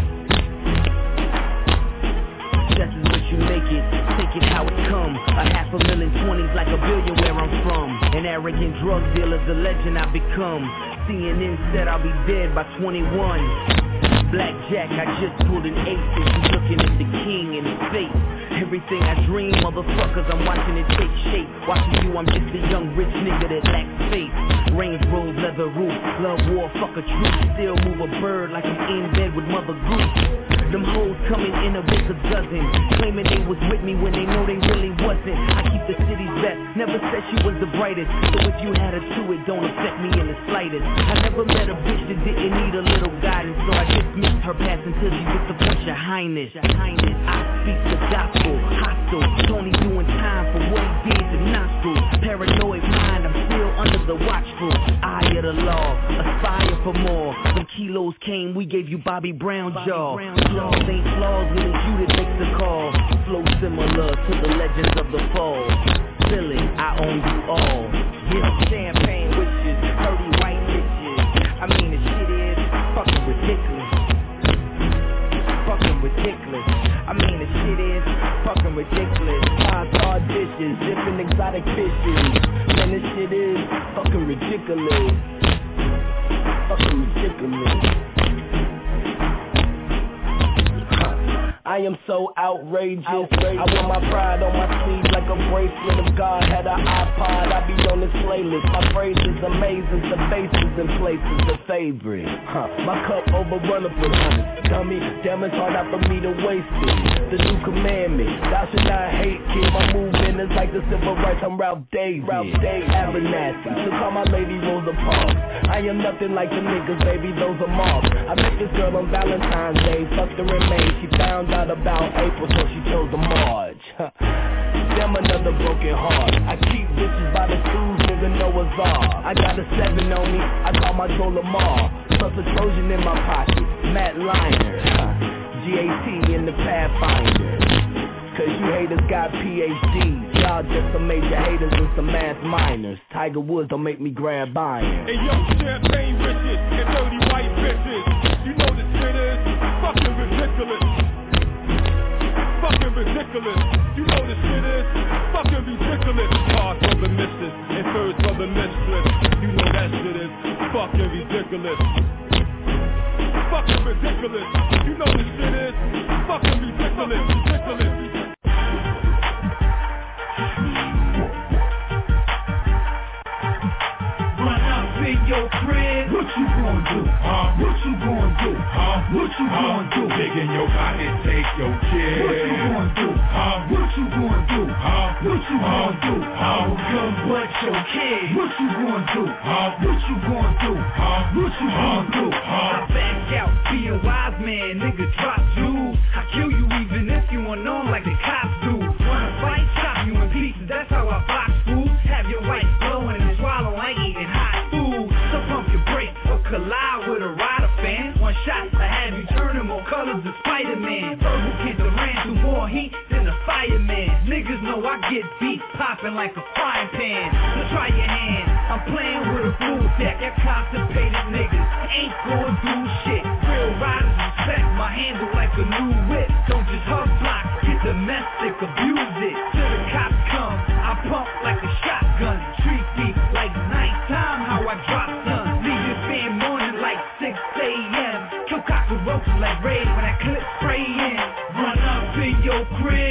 As what you make it, it how it come. A half a million twenties like a billion where I'm from. An arrogant drug dealer, the legend I become. CNN said I'll be dead by 21. Blackjack, I just pulled an ace and you looking at the king in his face. Everything I dream, motherfuckers, I'm watching it take shape. Watching you, I'm just a young rich nigga that lacks faith. Range road, leather roof, love war, fuck a truth. Still move a bird like I'm in bed with Mother Goose. Them hoes coming in a big a dozen, claiming they was with me when they know they really wasn't. I keep the city's best, never said she was the brightest. So if you had her too, it don't affect me in the slightest. I never met a bitch that didn't need a little guidance, so I dismissed her past until she gets the highness. Your highness, I speak the gospel, hostile. Tony doing time for what he did to nostrils. Paranoid mind, I'm still under the watchful eye of the law. Aspire for more. When kilos came, we gave you Bobby Brown jaw. Flaws ain't flaws when it's you that makes the call. Flow similar to the legends of the fall. Feeling, I own you all. Yeah, champagne wishes, 30 white bitches. I mean, the shit is fucking ridiculous. Fucking ridiculous. I mean, the shit is fucking ridiculous. Five-star dishes, different exotic fishes. This shit is fucking ridiculous. Fucking ridiculous. I am so outrageous. I wear my pride on my sleeve like a bracelet of God. Had an iPod, I be on this playlist. My phrase is amazing, the faces and places, the favorite. Huh. My cup overrunneth with honey. Dummy, damn it's hard not for me to waste it. The new commandment, thou should not hate, kid. My movement is like the civil rights. I'm Ralph David, Ralph David, Abernathy. So call my lady Rosa Parks. I am nothing like the niggas, baby. Those are marks. I met this girl on Valentine's Day. Fucked her in May. She found out about April, so she chose the March. Damn another broken heart. I keep bitches by the stools, nigga Noah's Ark. I got a seven on me, I call my Joe Lamar. Plus a Trojan in my pocket, Matt Leinart. GAT in the Pathfinder. Cause you haters got PhDs. Y'all just some major haters and some math minors. Tiger Woods don't make me grab iron. Hey yo, champagne riches and dirty white bitches. You know the shit is fucking ridiculous. Fucking ridiculous. You know the shit is fucking ridiculous. Hard the missus and third the mistress. You know that shit is fucking ridiculous. Fucking ridiculous. You know the shit is fucking ridiculous. Ridiculous. In your crib. What you gonna do? Huh? What you gonna do? Huh? What you gonna do? Dig in your pocket, take your kid. What you gonna do? Huh? What you gonna do? Huh? What you gonna do? Huh? Good, but your kid. What you gonna do? Huh? What you gonna do? Huh? What you gonna do? Huh? Back out, be a wise man, nigga. Drop jewels. I kill you even if you want on like the cops do. Collide with a rider fan. One shot to have you turning more colors than Spider-Man. Verbal kids ran through more heat than a fireman. Niggas know I get beat popping like a frying pan. So try your hand. I'm playing with a full deck. That constipated niggas ain't going through shit. Real riders respect my handle like a new whip. Don't just hug block, get domestic, abuse it. Till the cops come, I pump like a shotgun. Like red when I clip spray in. Treat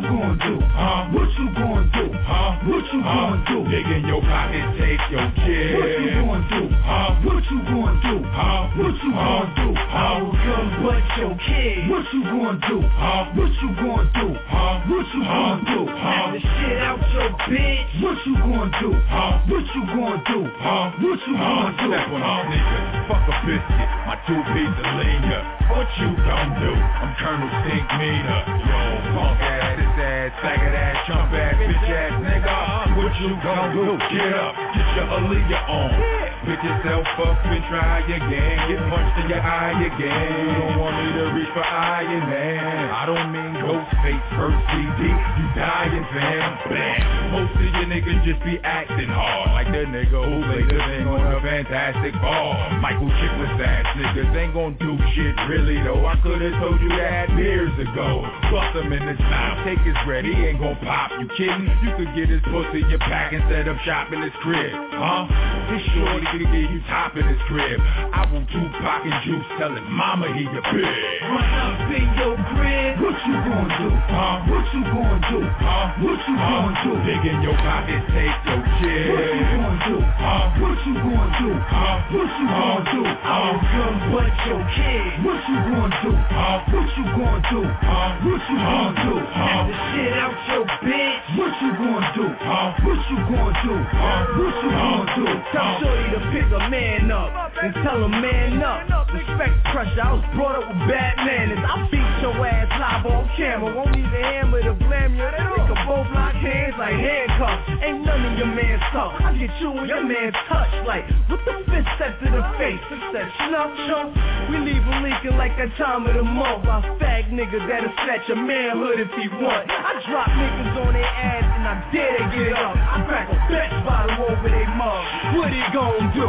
gonna do? Huh? What you gonna do? Huh? What you gonna do? Dig in your pocket, take your kid. What you gonna do? Huh? What you gonna do? Huh? What you gonna do? Huh? Come but your kid. What you gonna do? Huh? What you gonna do? Huh? What you gonna do? Huh? the shit out your bitch. What you gonna do? Huh? What you gonna do? Huh? What you gonna do? Step on these niggas, fuck a biscuit, my two piece of linger. What you gon' do? I'm Colonel Stink Meter. Yo, punk ass, ass, faggot ass, ass, bitch ass nigga. What you gon' do? Get up, get your Aaliyah on. Pick yourself up and try again. Get punched in your eye again. You don't want me to reach for Iron Man. I don't mean Ghostface first CD. You dying, fam. Bam. Most of you niggas just be acting hard. Like the nigga who played the thing on a fantastic ball. Michael Chiklis ass niggas ain't gon' do shit really though. I could've told you that years ago. Bust him in his mouth, take his bread, he ain't gon' pop. You kidding? You could get his pussy in your pack instead of shop in his crib. Huh? This shorty could get you top in his crib. I want Tupac and Juice telling mama he a bitch. Run up in your crib. What you gonna do? Huh? What you gonna do? Huh? What you gonna do? Dig in your pocket, take your kid. What you gonna do? Huh? What you gonna do? Huh? What you gonna do? I'll come but your kid. What you gonna do? Huh? What you gonna do? Huh? What you gonna do? Huh? the shit out your bitch. What you gonna do? Huh? What you gonna do? Huh? What you gonna do? Tell Shorty to pick a man up and tell him man up. Respect pressure. I was brought up with bad manners. I beat your ass live on camera. Won't need a hammer to blam you. We can both lock hands like handcuffs. Ain't none of your man's tough. I get you and your man touch like with the fist set to the face. It's that snuff chunk. We leave him leaking like that time of the month. I fag niggas that'll snatch your manhood if he want. I drop niggas on their ass and I dare they get up. I crack a bitch bottle over they mug. What he gon' do?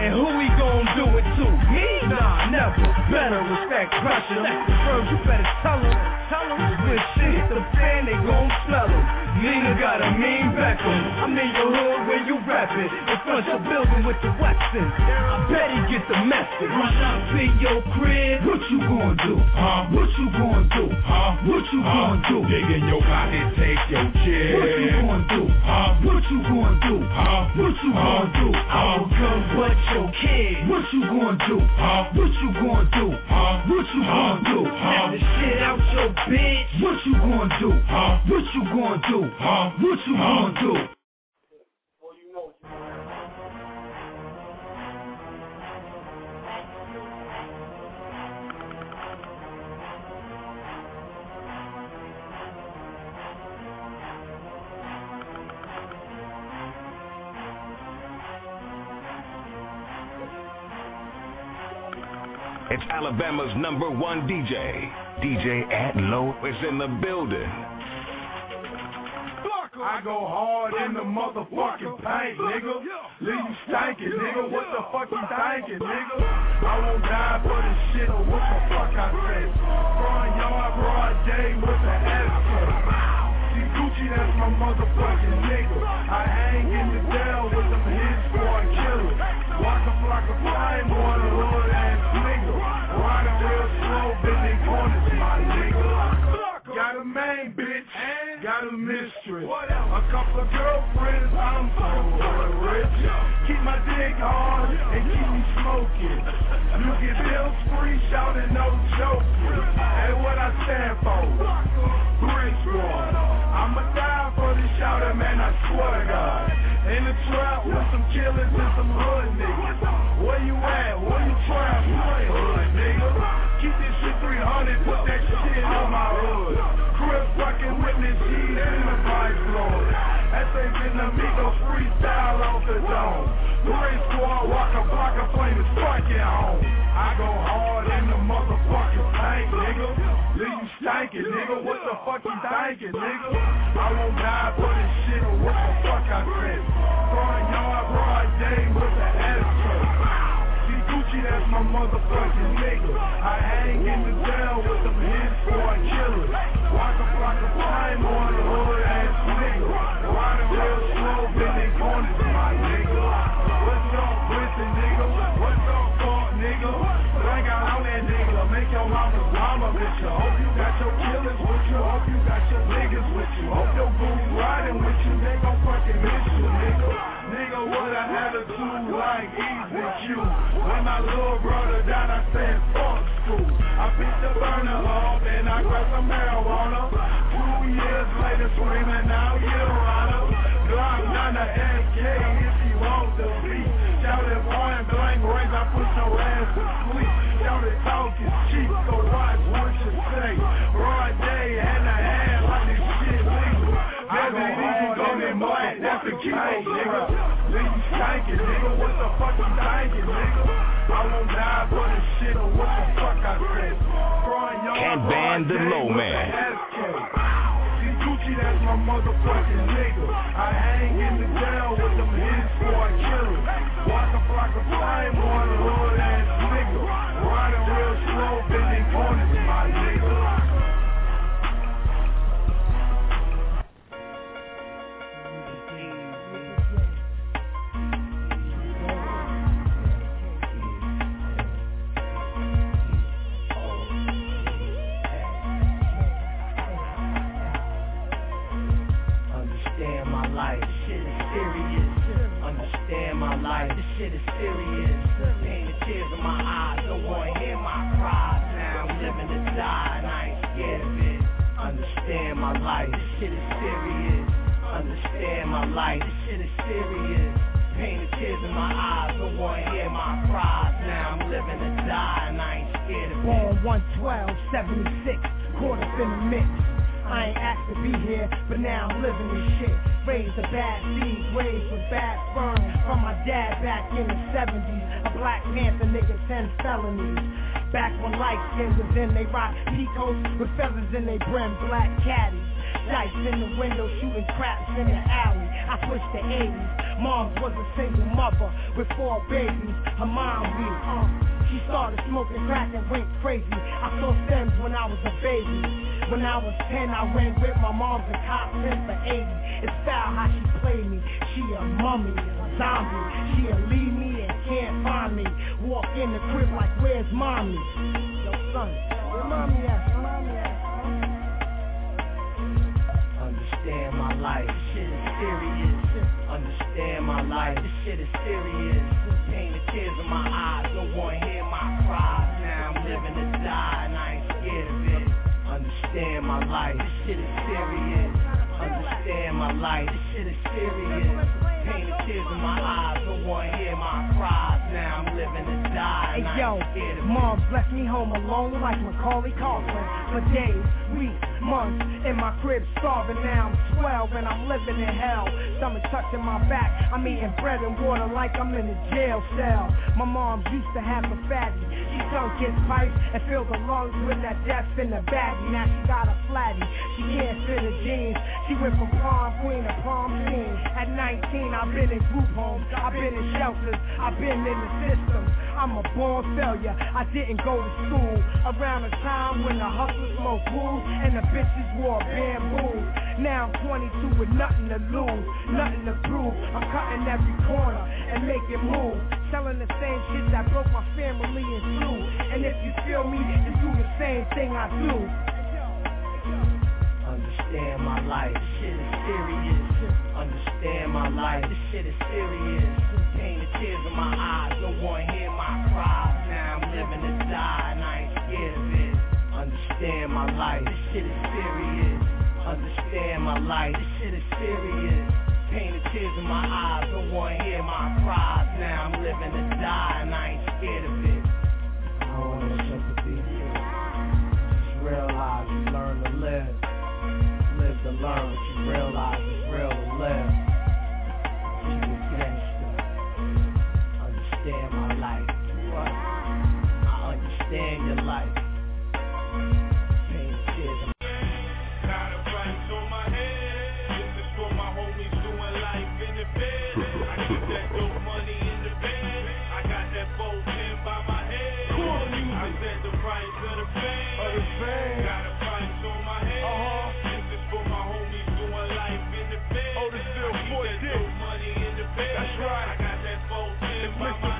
And who he gon' do it to? Me? Nah, never. Better respect pressure. That's the first, you better tell him. Tell him. When shit hit the fan, they gon' smell him. Nina got a mean Beckham. I'm in your hood when you rapping. In front your building with the Weston. I bet he get the message. Run up in your crib. What you gonna do? Huh? What you gonna do? Huh? What you gonna do? Dig in your pocket, take your kid. What you gonna do? Huh? What you gonna do? Huh? What you gonna do? I will come but your kid. What you gonna do? Huh? What you gonna do? Huh? What you gonna do? Huh? the shit out your bitch. What you gonna do? Huh? What you gonna do? Huh? What you Huh? gonna do? It's Alabama's number one DJ. DJ At Atlow is in the building. I go hard in the motherfucking paint, nigga. Leave you stankin', nigga. What the fuck you thinking, nigga? I won't die for this shit or what the fuck I say. Front yard, broad day with the S-cut. See Gucci, that's my motherfucking nigga. I hang in the Dell with them hit squad killers. Walk a flock of flame on Got a main bitch, got a mistress. A couple of girlfriends, I'm so rich. Keep my dick hard and keep me smoking. You get bills free, shouting no joking. Hey, what I stand for? Brick Squad. I'ma die for this shouter, man, I swear to God. In the trap with some killers and some hood niggas. Where you at? Where you trap? Hood, nigga. Keep this shit 300, put that shit on my hood. Fucking witness, he's in the vice lord. That's a Vietnamigo freestyle off the dome. Great squad, Waka Flocka Flame is fucking home. I go hard in the motherfucking tank, nigga. Leave you stankin', nigga. What the fuck you thinking, nigga? I won't die for this shit or what the fuck I said. Front yard, broad day with the See My motherfucking nigga. I hang in the Dell with them squad killers. Walk a flock of flame on the hood ass nigga. Riding real slow, bending corners, attitude like easy Q. When my little brother died, I said fuck school. I beat the burner off and I grabbed some marijuana. Two years later, screaming out, Your Honor. Glock 9 the AK if you want the beat. Shout it point blank range, I put your ass to sleep. Shout it talk is cheap, so watch what you say. Broad black, that's the key, nigga. Leave you stankin', nigga, what the fuck you thinking, nigga? I won't die for this shit or what the fuck I said. Cat Band the Low Man. See Gucci, that's my motherfucking nigga. I hang in the jail with them hits for a killer. Waka Flocka Flame on a ass nigga. Riding real slow, bending corners, my nigga. Shit is serious. Pain the tears in my eyes, don't wanna hear my cries. Now I'm living to die, and I ain't scared of it. Understand my life, this shit is serious. Understand my life, this shit is serious. Pain the tears in my eyes, don't wanna hear my cries. Now I'm living to die, and I ain't scared of it. Born 112, 76, caught up in the mix. I ain't asked to be here, but now I'm living this shit. Raised a bad seed, raised with bad sperm from my dad back in the 70s. A Black Panther nigga, 10 felonies. Back when light skins was in, they rock peacoats with feathers in they brim, black caddies. Dice in the window, shooting craps in the alley. I switched the 80s. Mom was a single mother with four babies. Her mom weak, uh. She started smoking crack and went crazy. I saw stems when I was a baby. When I was 10, I ran with my mom's and cop 10 for 80. It's foul how she played me. She a mummy, a zombie. She'll leave me and can't find me. Walk in the crib like, where's mommy? Yo, son, where mommy at? Where mommy at? Understand my life, this shit is serious. Understand my life, this shit is serious. Pain the tears in my eyes, don't wanna hear my cries. Now I'm living to die, and I ain't scared of it. Understand my life, this shit is serious. Understand my life, this shit is serious. Pain the tears in my eyes, don't wanna hear my cries. Now I'm living to die, I Hey yo, mom left me home alone like Macaulay Culkin for days, weeks, months in my crib starving. Now I'm 12 and I'm living in hell. Stomach touching my back. I'm eating bread and water like I'm in a jail cell. My mom used to have a fatty. She sunk his pipes and filled the lungs with that death in the baggie. Now she got a flatty. She can't fit her jeans. She went from prom queen to prom king. At 19, I've been in group homes. I've been in shelters. I've been in the system. I'm a born failure. I didn't go to school around the time when the hustlers smoked booze and the bitches wore bamboo. Now I'm 22 with nothing to lose, nothing to prove. I'm cutting every corner and making moves. Selling the same shit that broke my family in two. And if you feel me, then do the same thing I do. Understand my life, this shit is serious. Understand my life, this shit is serious. Pain the tears in my eyes, don't wanna hear my Understand my life, this shit is serious. Understand my life, this shit is serious. Pain the tears in my eyes, don't wanna hear my cries. Now I'm living to die, and I ain't scared of it. I don't want no sympathy. Just realize you learn to live. Live to learn, but you realize the bed. I get that dope money in the bed. I got that 410 by my head. I said the price of the fame. Got a price on my head. Uh-huh. This is for my homies doing life in the bed. Oh, this still for that dope money in the bed. That's right. I got that 410 by my head.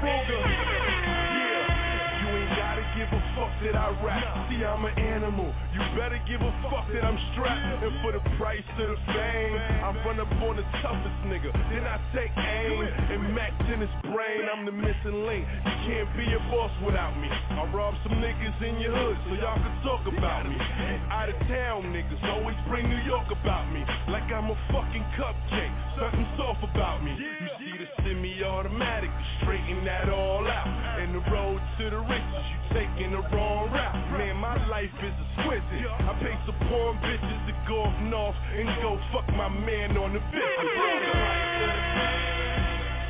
That I rap. See, I'm an animal. You better give a fuck that I'm strapped. And for the price of the fame, I run up on the toughest nigga, then I take aim and max in his brain. I'm the missing link. You can't be a boss without me. I rob some niggas in your hood so y'all can talk about me. Out of town niggas always bring New York about me like I'm a fucking cupcake. Something soft about me. You see the semi-automatic, straighten that all out. And the road to the riches, you taking the wrong route. Man, my life is exquisite. I pay some porn bitches to go up north and go fuck my man on the business.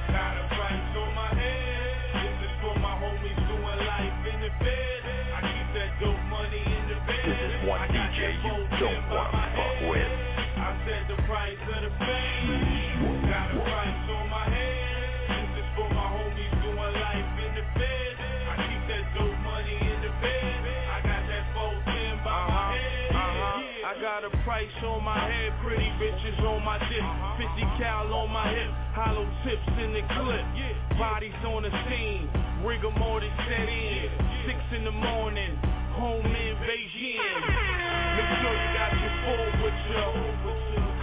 Got a price on my head. This is for my homies doing life in the bed. I keep that dope money in the bed. This is one DJ you don't want to fuck with. I said the price of the fame. Got a price got on my head, pretty bitches on my dick, uh-huh. 50 cal on my hip, hollow tips in the clip, bodies on the scene, rigor mortis set in, six in the morning, home in Beijing. Make sure you got your phone with you,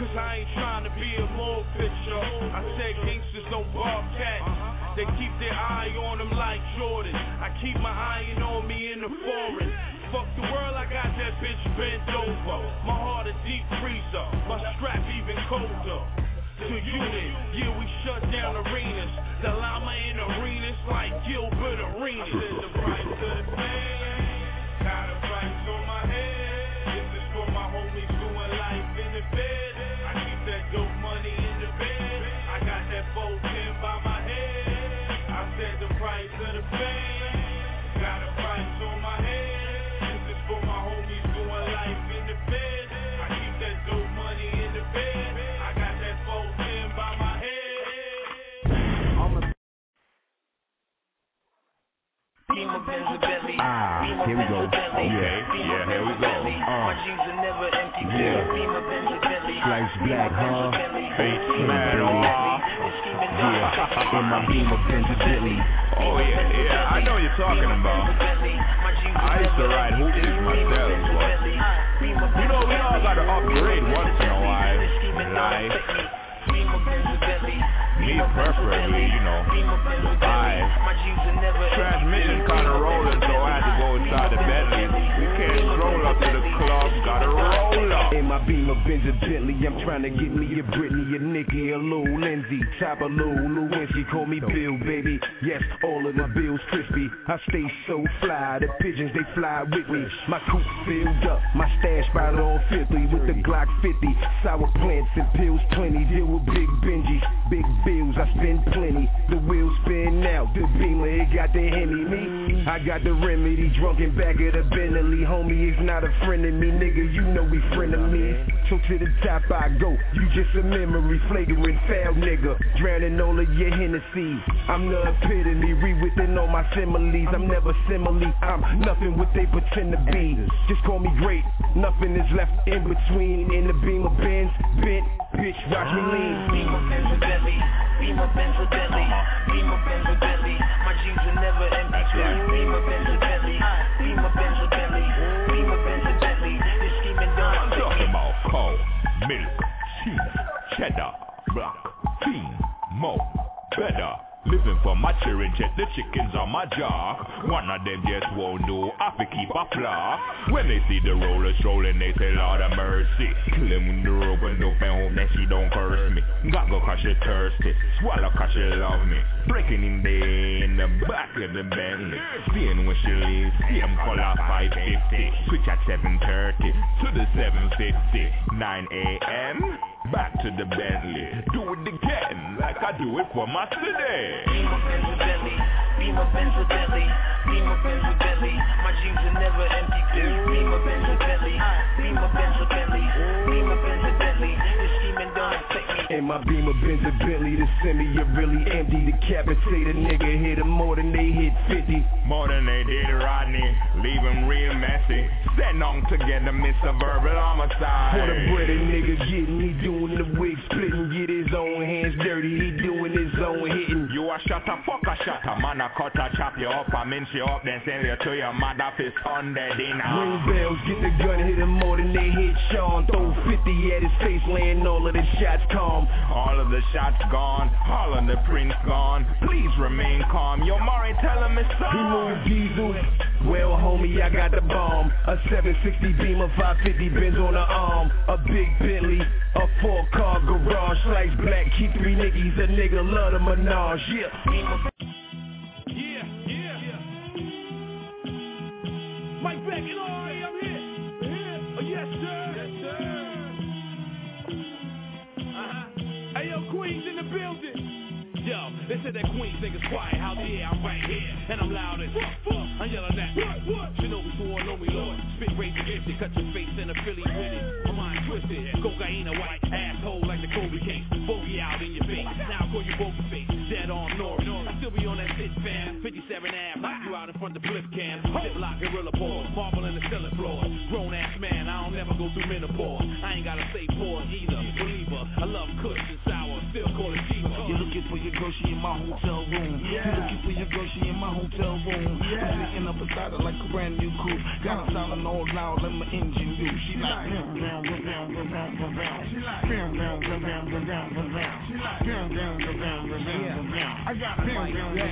cause I ain't trying to be a more picture. I said gangsters don't bar cats. Uh-huh, uh-huh. They keep their eye on them like Jordan. I keep my iron on me in the foreign. Fuck the world, I got that bitch bent over. My heart a deep freezer, my strap even colder. G-Unit, yeah, we shut down arenas. The llama in arenas like Gilbert Arenas. The price of the. Got a price on my head. This is for my homies doing life in the bed. Bed. Ah, here we go. Okay, yeah, here we go. Uh, yeah. Slice black, huh? Face metal. Yeah, in my Beamer Bentley. Oh yeah, yeah, I know what you're talking about. I used to ride hoopies myself, but you know we all gotta upgrade once in a while in life. Me preferably, you know, the five. Transmission kinda rolling, so I had to go inside the Bentley. Roll up to the club, gotta roll up. In my Beamer Benz a Bentley, I'm trying to get me a Britney, a Nicki, a Lou Lindsay, top of Lou Lewinsky, call me Bill, baby. Yes, all of the bills crispy. I stay so fly, the pigeons they fly with me. My coupe filled up, my stash spot all 50 with the Glock 50. Sour plants and pills plenty, deal with big Benjis, big bills, I spend plenty. The wheels spin out, the Beamer it got the Hemi. Me, I got the remedy, drunk in back of the Bentley. Homie is not a friend of me, nigga. You know we friend of me. So to the top I go. You just a memory, flagrant foul nigga. Drowning all of your Hennessy. I'm the epitome, within all my similes. I'm never simile. I'm nothing what they pretend to be. Just call me great. Nothing is left in between. In the beam of Benz, bent, bitch, watch me lean. Beamer Benz a Bentley, Beamer Benz a Bentley, Beamer Benz a Bentley. My jeans are never empty. Beamer Benz a Bentley, Benz a Bentley, cow, milk, cheese, cheddar, black, cream, mo, better. Living for my children, check the chickens on my jaw. One of them just won't know, I fi keep a flock. When they see the roller strolling, they say, Lord of mercy. Kill him when the rope and up and hope that she don't curse me. Got go cause she thirsty, swallow cause she love me. Breaking in there in the back of the Bentley. Seeing when she leaves, same color 550. Switch at 7.30 to the 7.50. 9 a.m. Back to the Bentley. Do it again like I do it for my city. Beamer Benz a Bentley, Beamer Benz a Bentley, Beamer Benz a Bentley. My jeans are never empty. Beamer Benz a Bentley, Beamer Benz a Bentley, Beamer Benz a Bentley. This scheming don't affect me. In my Beamer Benz a Bentley, the semi are really empty. Decapitate a nigga, hit him more than they hit 50. More than they did Rodney, leave him real messy. Send on together, Mr. Verbal Homicide. For the bread a nigga getting, he doing the wig splitting, get his own hands dirty, he doing his own hitting. You a shot a fuck a shot a man a cut a chop you up, I mince you up, then send you to your mother for Sunday dinner. Ring bells, get the gun, hit him more than they hit Sean. Throw 50 at his face, laying all of the shots calm. All of the shots gone, all of the prints gone. Please remain calm. Yo, Murray, tell him it's on. He on. moved diesel. Well, homie, I got the bomb. A 760 Beamer, 550 Benz on the arm. A big Bentley, a four car garage. Slice black, keep three niggas. A nigga love the menage. Yeah. Mike Beck and right, I'm here. Here. Oh, yes, sir. Yes, sir. Uh-huh. Hey, yo, Queens in the building. Yo, they said that Queens niggas quiet. How dare I'm right here and I'm loud as fuck. I'm yelling at what, what? Shinobi swore on me, Lord. Spit razor gifted, cut your face in a Philly with it. My mind twisted, cocaine a white asshole like the Kobe case. Bogey out in your face. Now I call you bogey face. Dead on Nori. I still be on that shit, fam. 57 Ave, knock you out in front of flip cam. Ziploc gorilla pause, marble in the cellar floor. Grown ass man, I don't never go through menopause. I ain't gotta say pause either. Believer, I love kush and sour, still call it cheaper looking for your girl, she in my hotel room. Yeah. You looking for your girl, she in my hotel room. Yeah. I'm sitting up beside her like a brand new coupe. Got her sounding all loud, let my engine loose. She like, round, round, round, round, round, round, round. She like, round, round, round, round, round, round, round. She like, round, round, round, round, round, round. I got her round, round.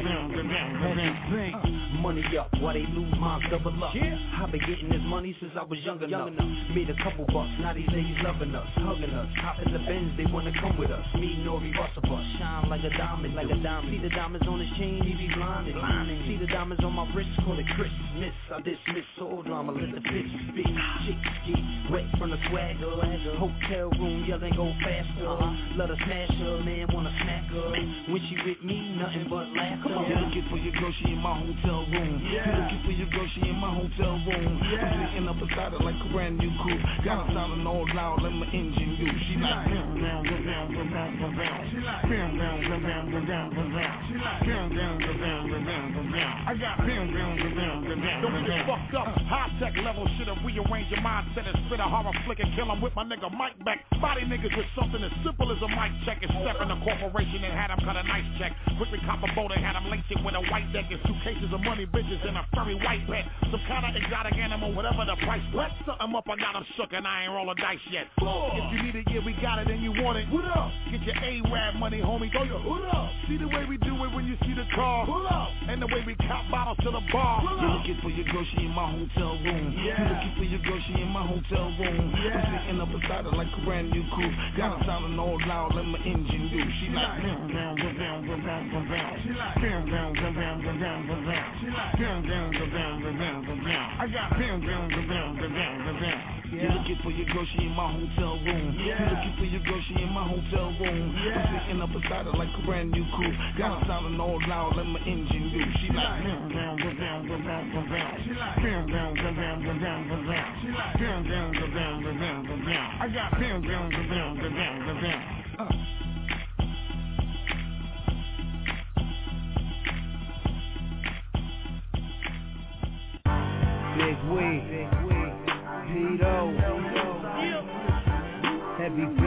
Money up, why they lose mine, double up. Yeah. I've been getting this money since I was young enough. Young enough. Made a couple bucks, now these ladies loving us, hugging us. hopping the Benz, they wanna come with us. Me, Nori, bust a Bus, shine like like a diamond, like a diamond. See the diamonds on his chain, he be blinded. blinded. See the diamonds on my wrist, call it Christmas. I dismiss all drama, let the bitch speak. Chicks get wet from the swagger. Hotel room yelling, go faster. Uh-huh. Let her smash her, man, wanna smack her. When she with me, nothing but laughter. Come on, yeah. looking for your girl, she in my hotel room. Yeah. You looking for your girl, she in my hotel room. Yeah. I'm sitting up inside her like a brand new coupe. Got her sounding all loud, let my engine do. She like, round, round, round, round, round, round. She like, round, round around, around, around. Round, round, around, around, around. I got round, round, around, around. Don't get fucked up. High tech level shit and rearrange your mindset and spit a horror flick and kill 'em with my nigga Mike back. Body niggas with something as simple as a mic check and step in a corporation and had 'em cut a nice check. Quickly cop a boat and had 'em laced it with a white deck and two cases of money, bitches, and a furry white pet. Some kind of exotic animal, whatever the price. Let something up, I got 'em shook and I ain't roll a dice yet. Four. If you need it, yeah, we got it and you want it. What up? Get your A-Rab money, homie. Go your nigga. Up? See the way we do it when you see the car. Pull up. And the way we cop bottles to the bar. Pull You're looking for your girl, she in my hotel room. Yeah. You're looking for your girl, she in my hotel room. Yeah. I'm sitting up beside her like a brand new coupe. Got a sounding all loud, let my engine do. She like, round, round, round, round, round, round, round. She like, round, round, round, round, round, round, round. She like, round, round, round, round, round, round. I got round, round, round, round, round. Yeah. You're looking for your girl, she in my hotel room. Yeah. You're looking for your girl, she in my hotel room. Yeah. I'm sitting up beside her like a brand new coupe. Got her sounding all loud, let my engine do. She like, round, round, round, round, round, round. She like, round, round, round, round, round, round. She like, round, round, round, round, round, round. I got round, round, round, round, round, round. Big weed. be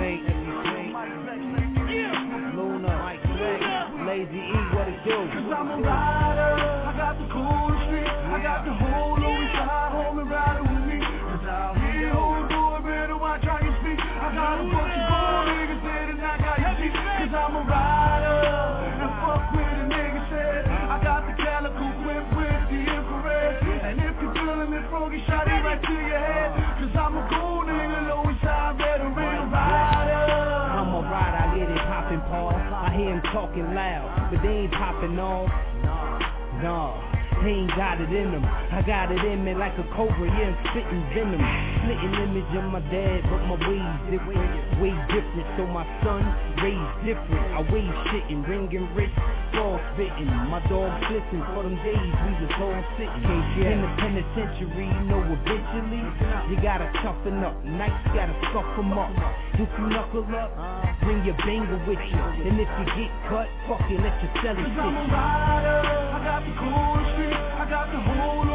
Nah, he ain't got it in him. I got it in me like a cobra, yeah, I'm spitting venom. Splitting image of my dad, but my ways different, way different. So my son raised different. I wave shitting, ringing wrist, fall spitting. My dogs listen for them days we was all sitting. In the penitentiary, you know eventually you gotta toughen up. Nights gotta scuff 'em up. If you knuckle up, bring your banger with you. And if you get cut, fuck it, let your celly Cause I'm a sit. rider, I got the cool street, I got the whole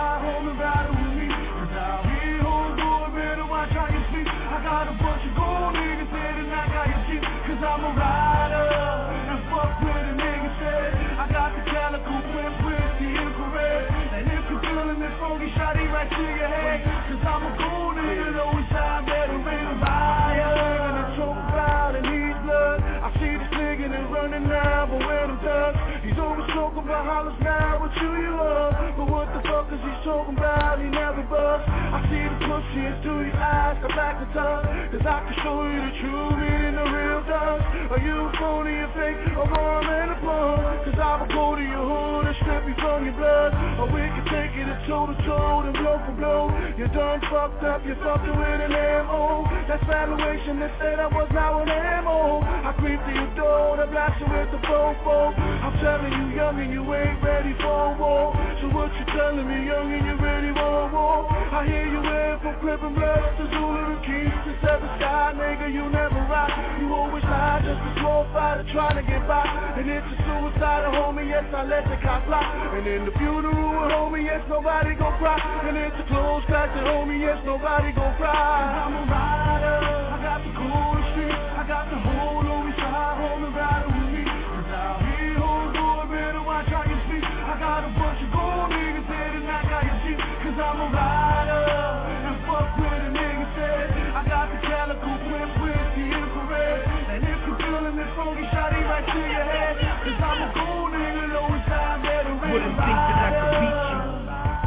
Home with me. Cause out here, who do it better watch how you speak. I got a bunch of gold niggas there and I got you cheap. Cause I'm a rider, talking about hollers now, what you you love. But what the fuck is he talking about, he never bust I see the pussy into his eyes, come back to tongue Cause I can show you the true meaning the real does Are you phony or fake, or warm and a plum Cause I will go to your hood and strip you from your blood. Or we can take it toe to toe and blow for blow. You're done fucked up, you fucked it with an M.O. That's valuation, they said I was now an M.O. I creep to your door, to blast you with the fofo. I'm telling you young and you ain't ready for war. So what you telling me young and you ready for war? I hear you went from Crippin' Blood to Zulu to Keys to Seven Sky Nigga you never rock, you always lie Just a small fighter trying to get by. And it's a suicide homie, yes I let the cop fly. And in the funeral homie, yes nobody gon' cry. And it's a close casket homie, yes nobody gon' cry. I'm a rider, Cause I'm a gold nigga, side better Wouldn't think that I could beat you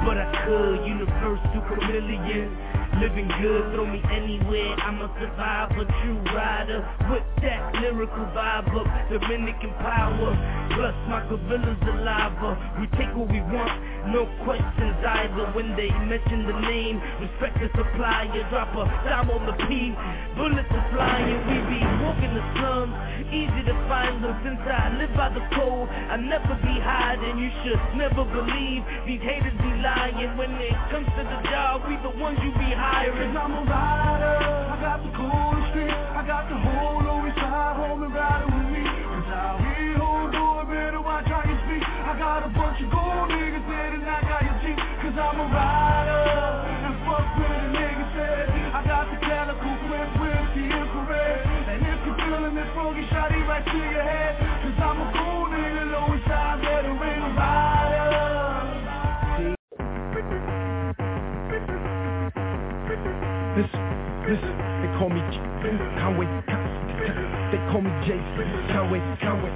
But I could, universal chameleon Living good, throw me anywhere, I'm a survivor, true rider. With that lyrical vibe up, Dominican power Plus my gorilla's alive, we take what we want, no questions either. When they mention the name, respect the supplier Drop a dime on the P, bullets are flying We be walking the slums, easy to find them Since I live by the code, I never be hiding You should never believe, these haters be lying. When it comes to the job, we the ones you be Cause I'm a rider, I got the coolest street I got the whole Louis side home and with me. Cause out here, whole boy, better watch how you speak. I got a bunch of gold niggas there and I got your Jeep Cause I'm a rider, and fuck with a nigga said I got the calico whip with the infrared. And if you feeling this funky shotty right to your head Cause I'm a cool This, this, they call me Conway. They call me Jason Conway, Conway.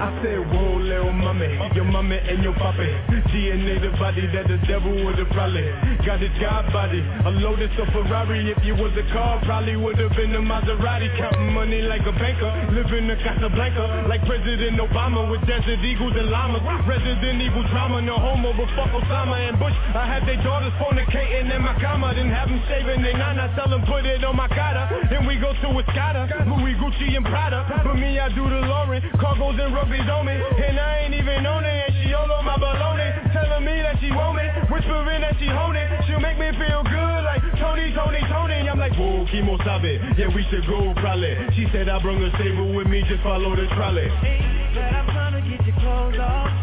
I said, whoa, little mommy, your mommy and your papi. DNA the body that the devil would have probably got his God body. A Lotus or Ferrari, if you was a car, probably would have been a Maserati. Counting money like a banker, living in Casablanca, like President Obama with desert eagles and llamas. Resident evil drama, no homo, but fuck Osama and Bush. I had their daughters fornicating in my comma, then have them shaving their nana, tell them put it on my cara. Then we go to Escada, Louis Gucci and Prada. For me, I do the Lauren, cargos and rugbies on me. And I ain't even on it, and she all on my baloney. Telling me that she want me, whispering that she hold it. She'll make me feel good like Tony, Tony, Tony. I'm like, whoa, Kimo Sabe, yeah, we should go probably. She said I bring a stable with me, just follow the trolley. But I'm trying to get your clothes off.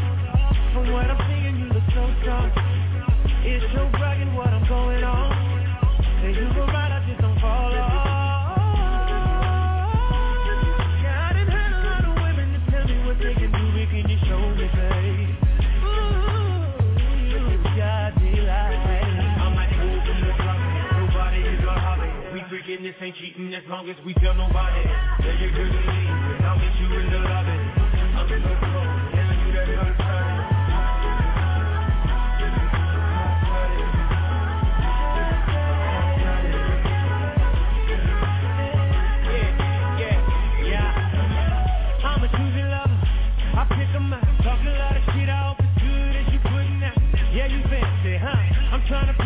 From what I'm seeing, you look so strong. It's so bragging what I'm going on. This ain't cheating as long as we tell nobody. Yeah, you're good to leave, and I'll meet you in the lobby. I'm in the flow, yeah, you that hurt side. I'm a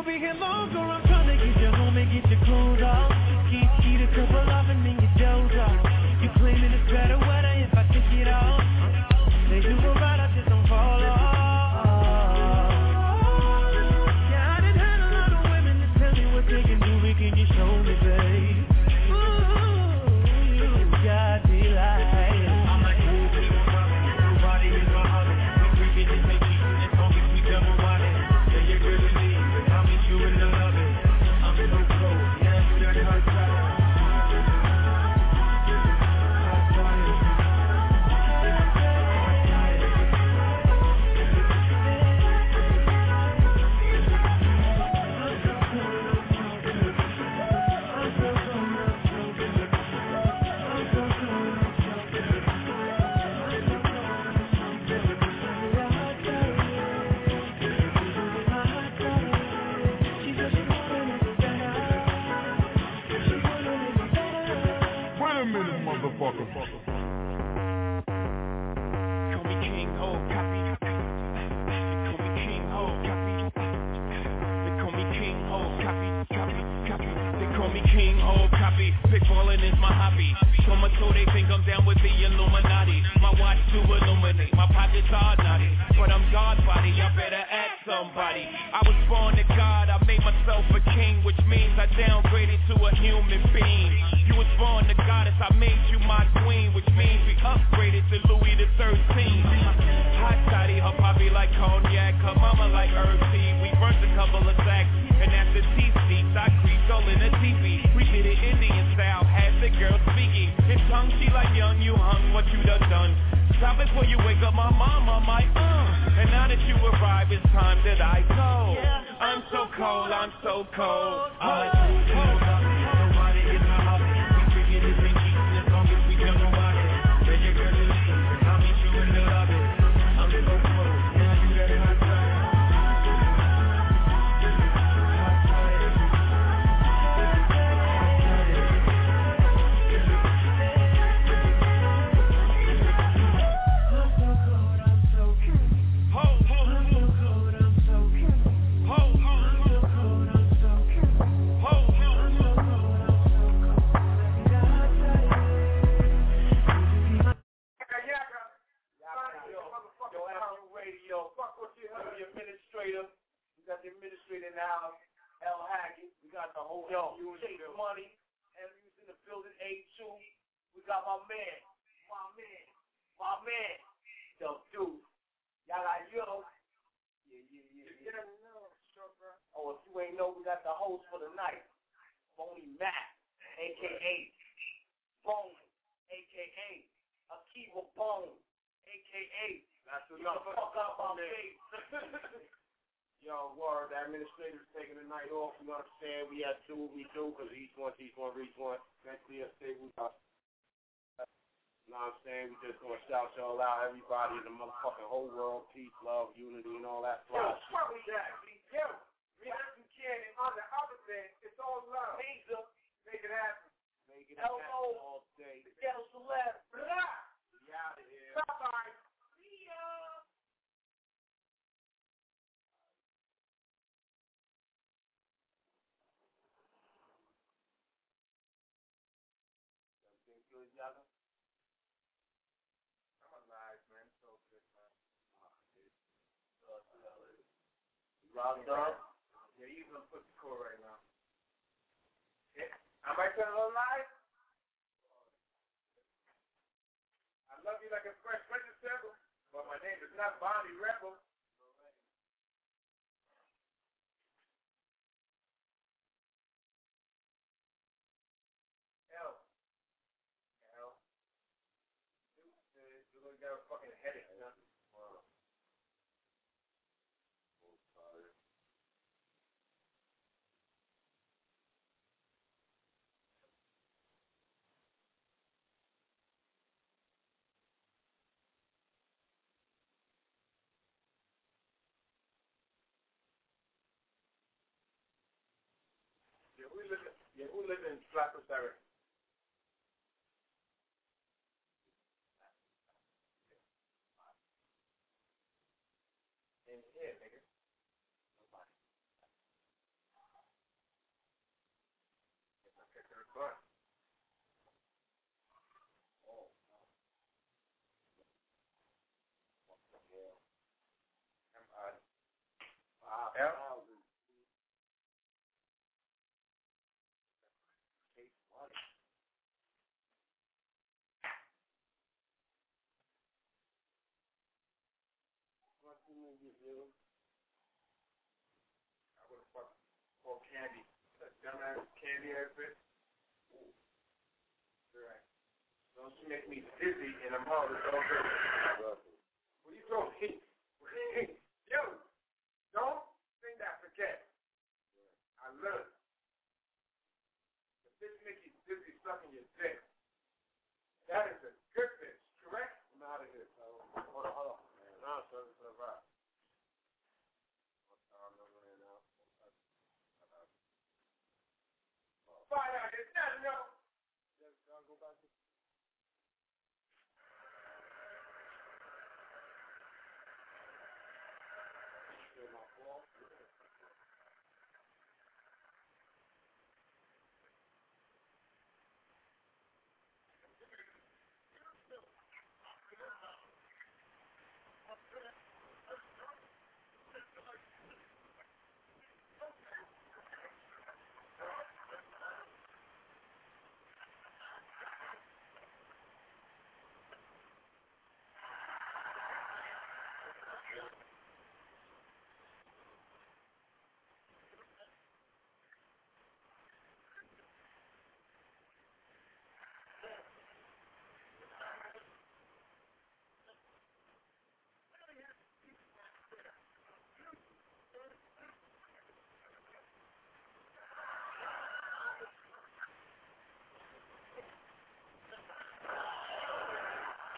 Gonna be here long, copy. Big is my hobby. So much so they think I'm down with the Illuminati. My watch to illuminate, my pockets are naughty. But I'm God's body, I better ask somebody. I was born to God, I made myself a king, which means I downgraded to a human being. You was born to goddess, I made you my queen, which means we upgraded to Louis the 13th. Hot toddy, her poppy like cognac, her mama like herb tea. We burnt a couple of sacks, and after tea seats, I creeped all in a TV. We did it Indian style, had the girl speaking. In tongue, she like young, you hung, what you done done. Stop before you wake up my mama, my uh. And now that you arrive, it's time that I go. I'm so cold, I'm so cold. I'm Yo, got the whole Yo, Chase Money. MU's in the building, A2. We got my man. My man. My man. Yo, dude. Y'all got yo. Yeah, yeah, yeah. yeah. Oh, if you ain't know, we got the host for the night. Boney Mac, a.k.a. Bone, a.k.a. Akiva Bone, a.k.a. That's what y'all fuck up my face. Yo, word, the administrator's taking the night off. You know what I'm saying? We have to do what we do because each one, each one, each one. Mentally unstable. Uh, you know what I'm saying? We just gonna shout y'all out, everybody in the motherfucking whole world, peace, love, unity, and all that. Yo, fuck with that. Yo, Reaction Cannon, on the other thing, it's all love. Caesar, Make it happen. make it happen all day. The ghetto celeb. Blah. We out of here. Bye-bye. See ya. Everything good, y'all? I'm alive, man. So good, man. Locked up? Yeah, you gonna put the core right now. Yeah. Am I still alive? I love you like a fresh vegetable, but my name is not Bonnie Rebel. L. L. Stupid. You're gonna get a fucking headache, huh? Wow. Yeah, who live in, yeah, who live in Flatbush area? In here, nigga. Nobody. Oh. What the hell? Am I? Wow. Chase Money. You you? I would have fucking called Candy. That dumbass Candy. Ooh. Right. Don't she make me dizzy in all good. What you told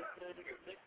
references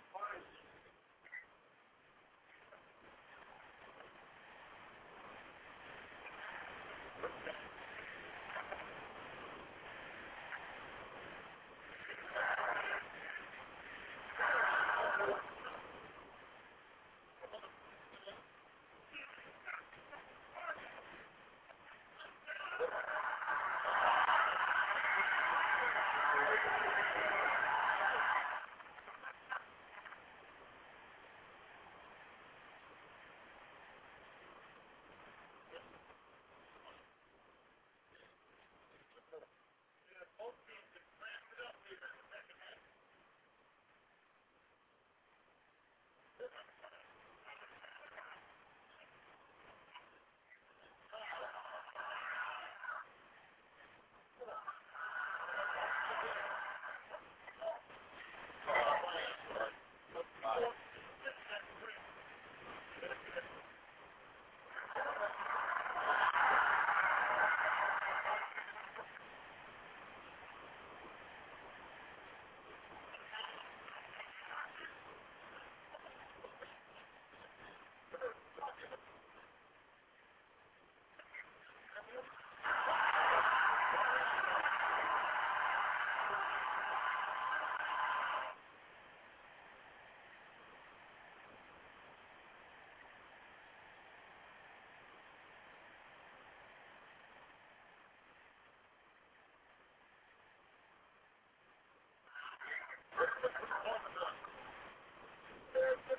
There's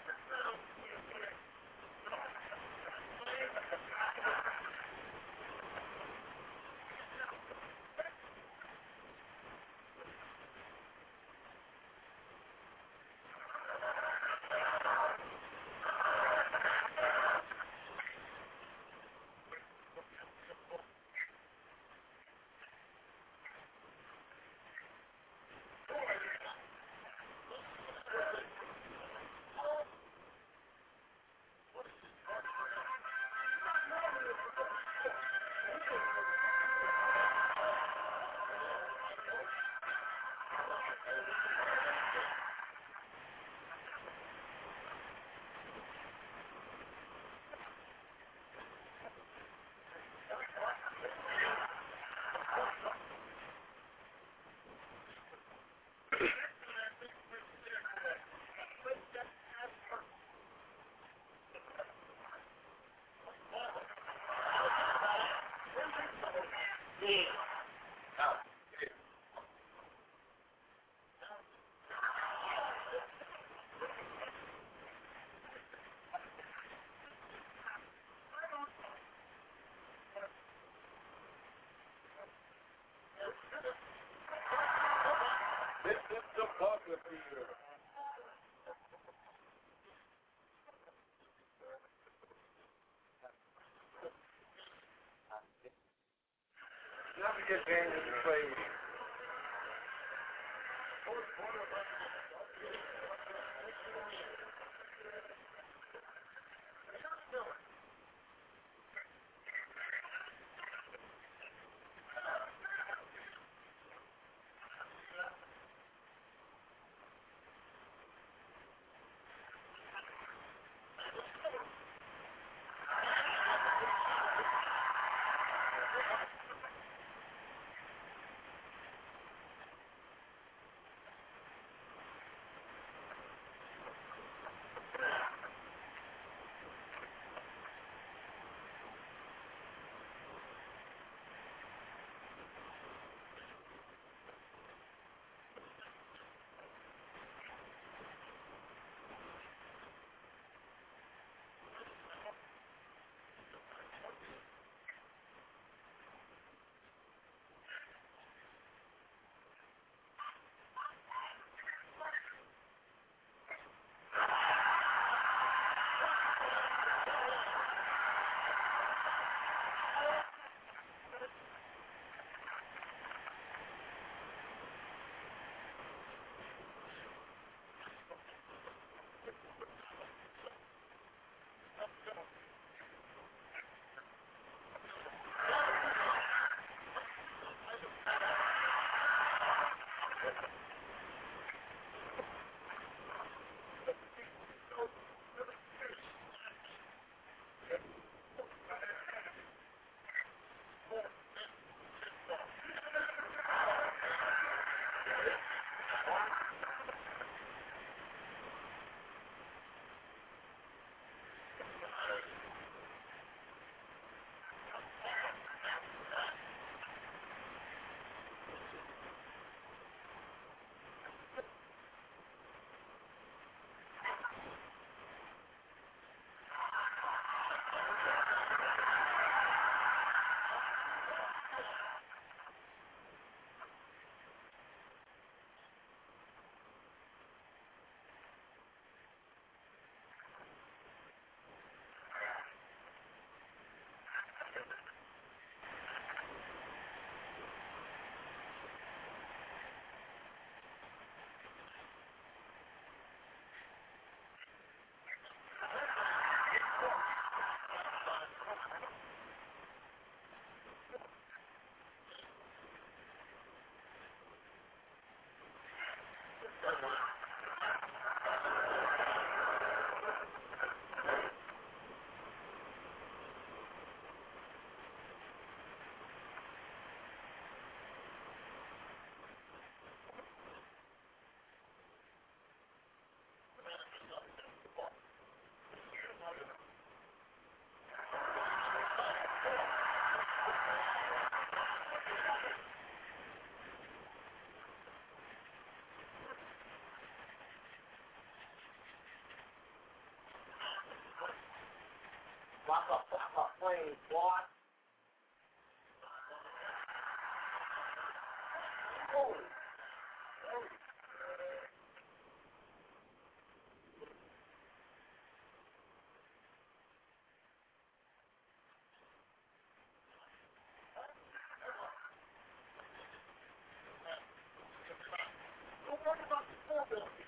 Yeah. disadvantage plays Never get dangerous to play with. name, boss. Oh.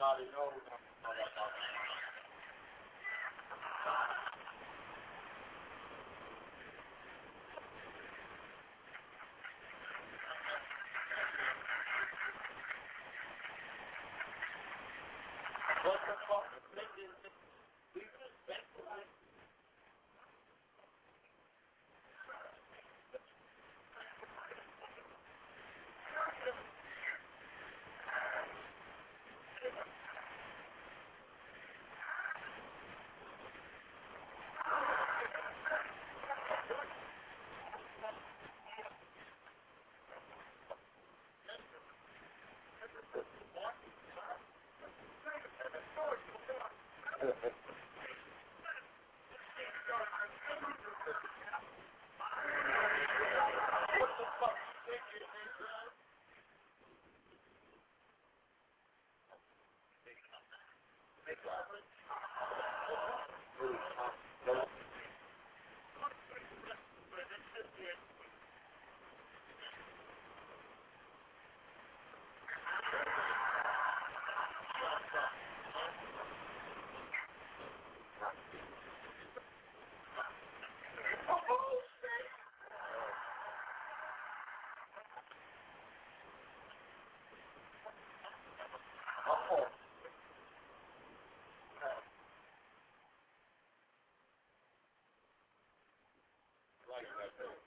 Everybody knows What the fuck is this Big love. that.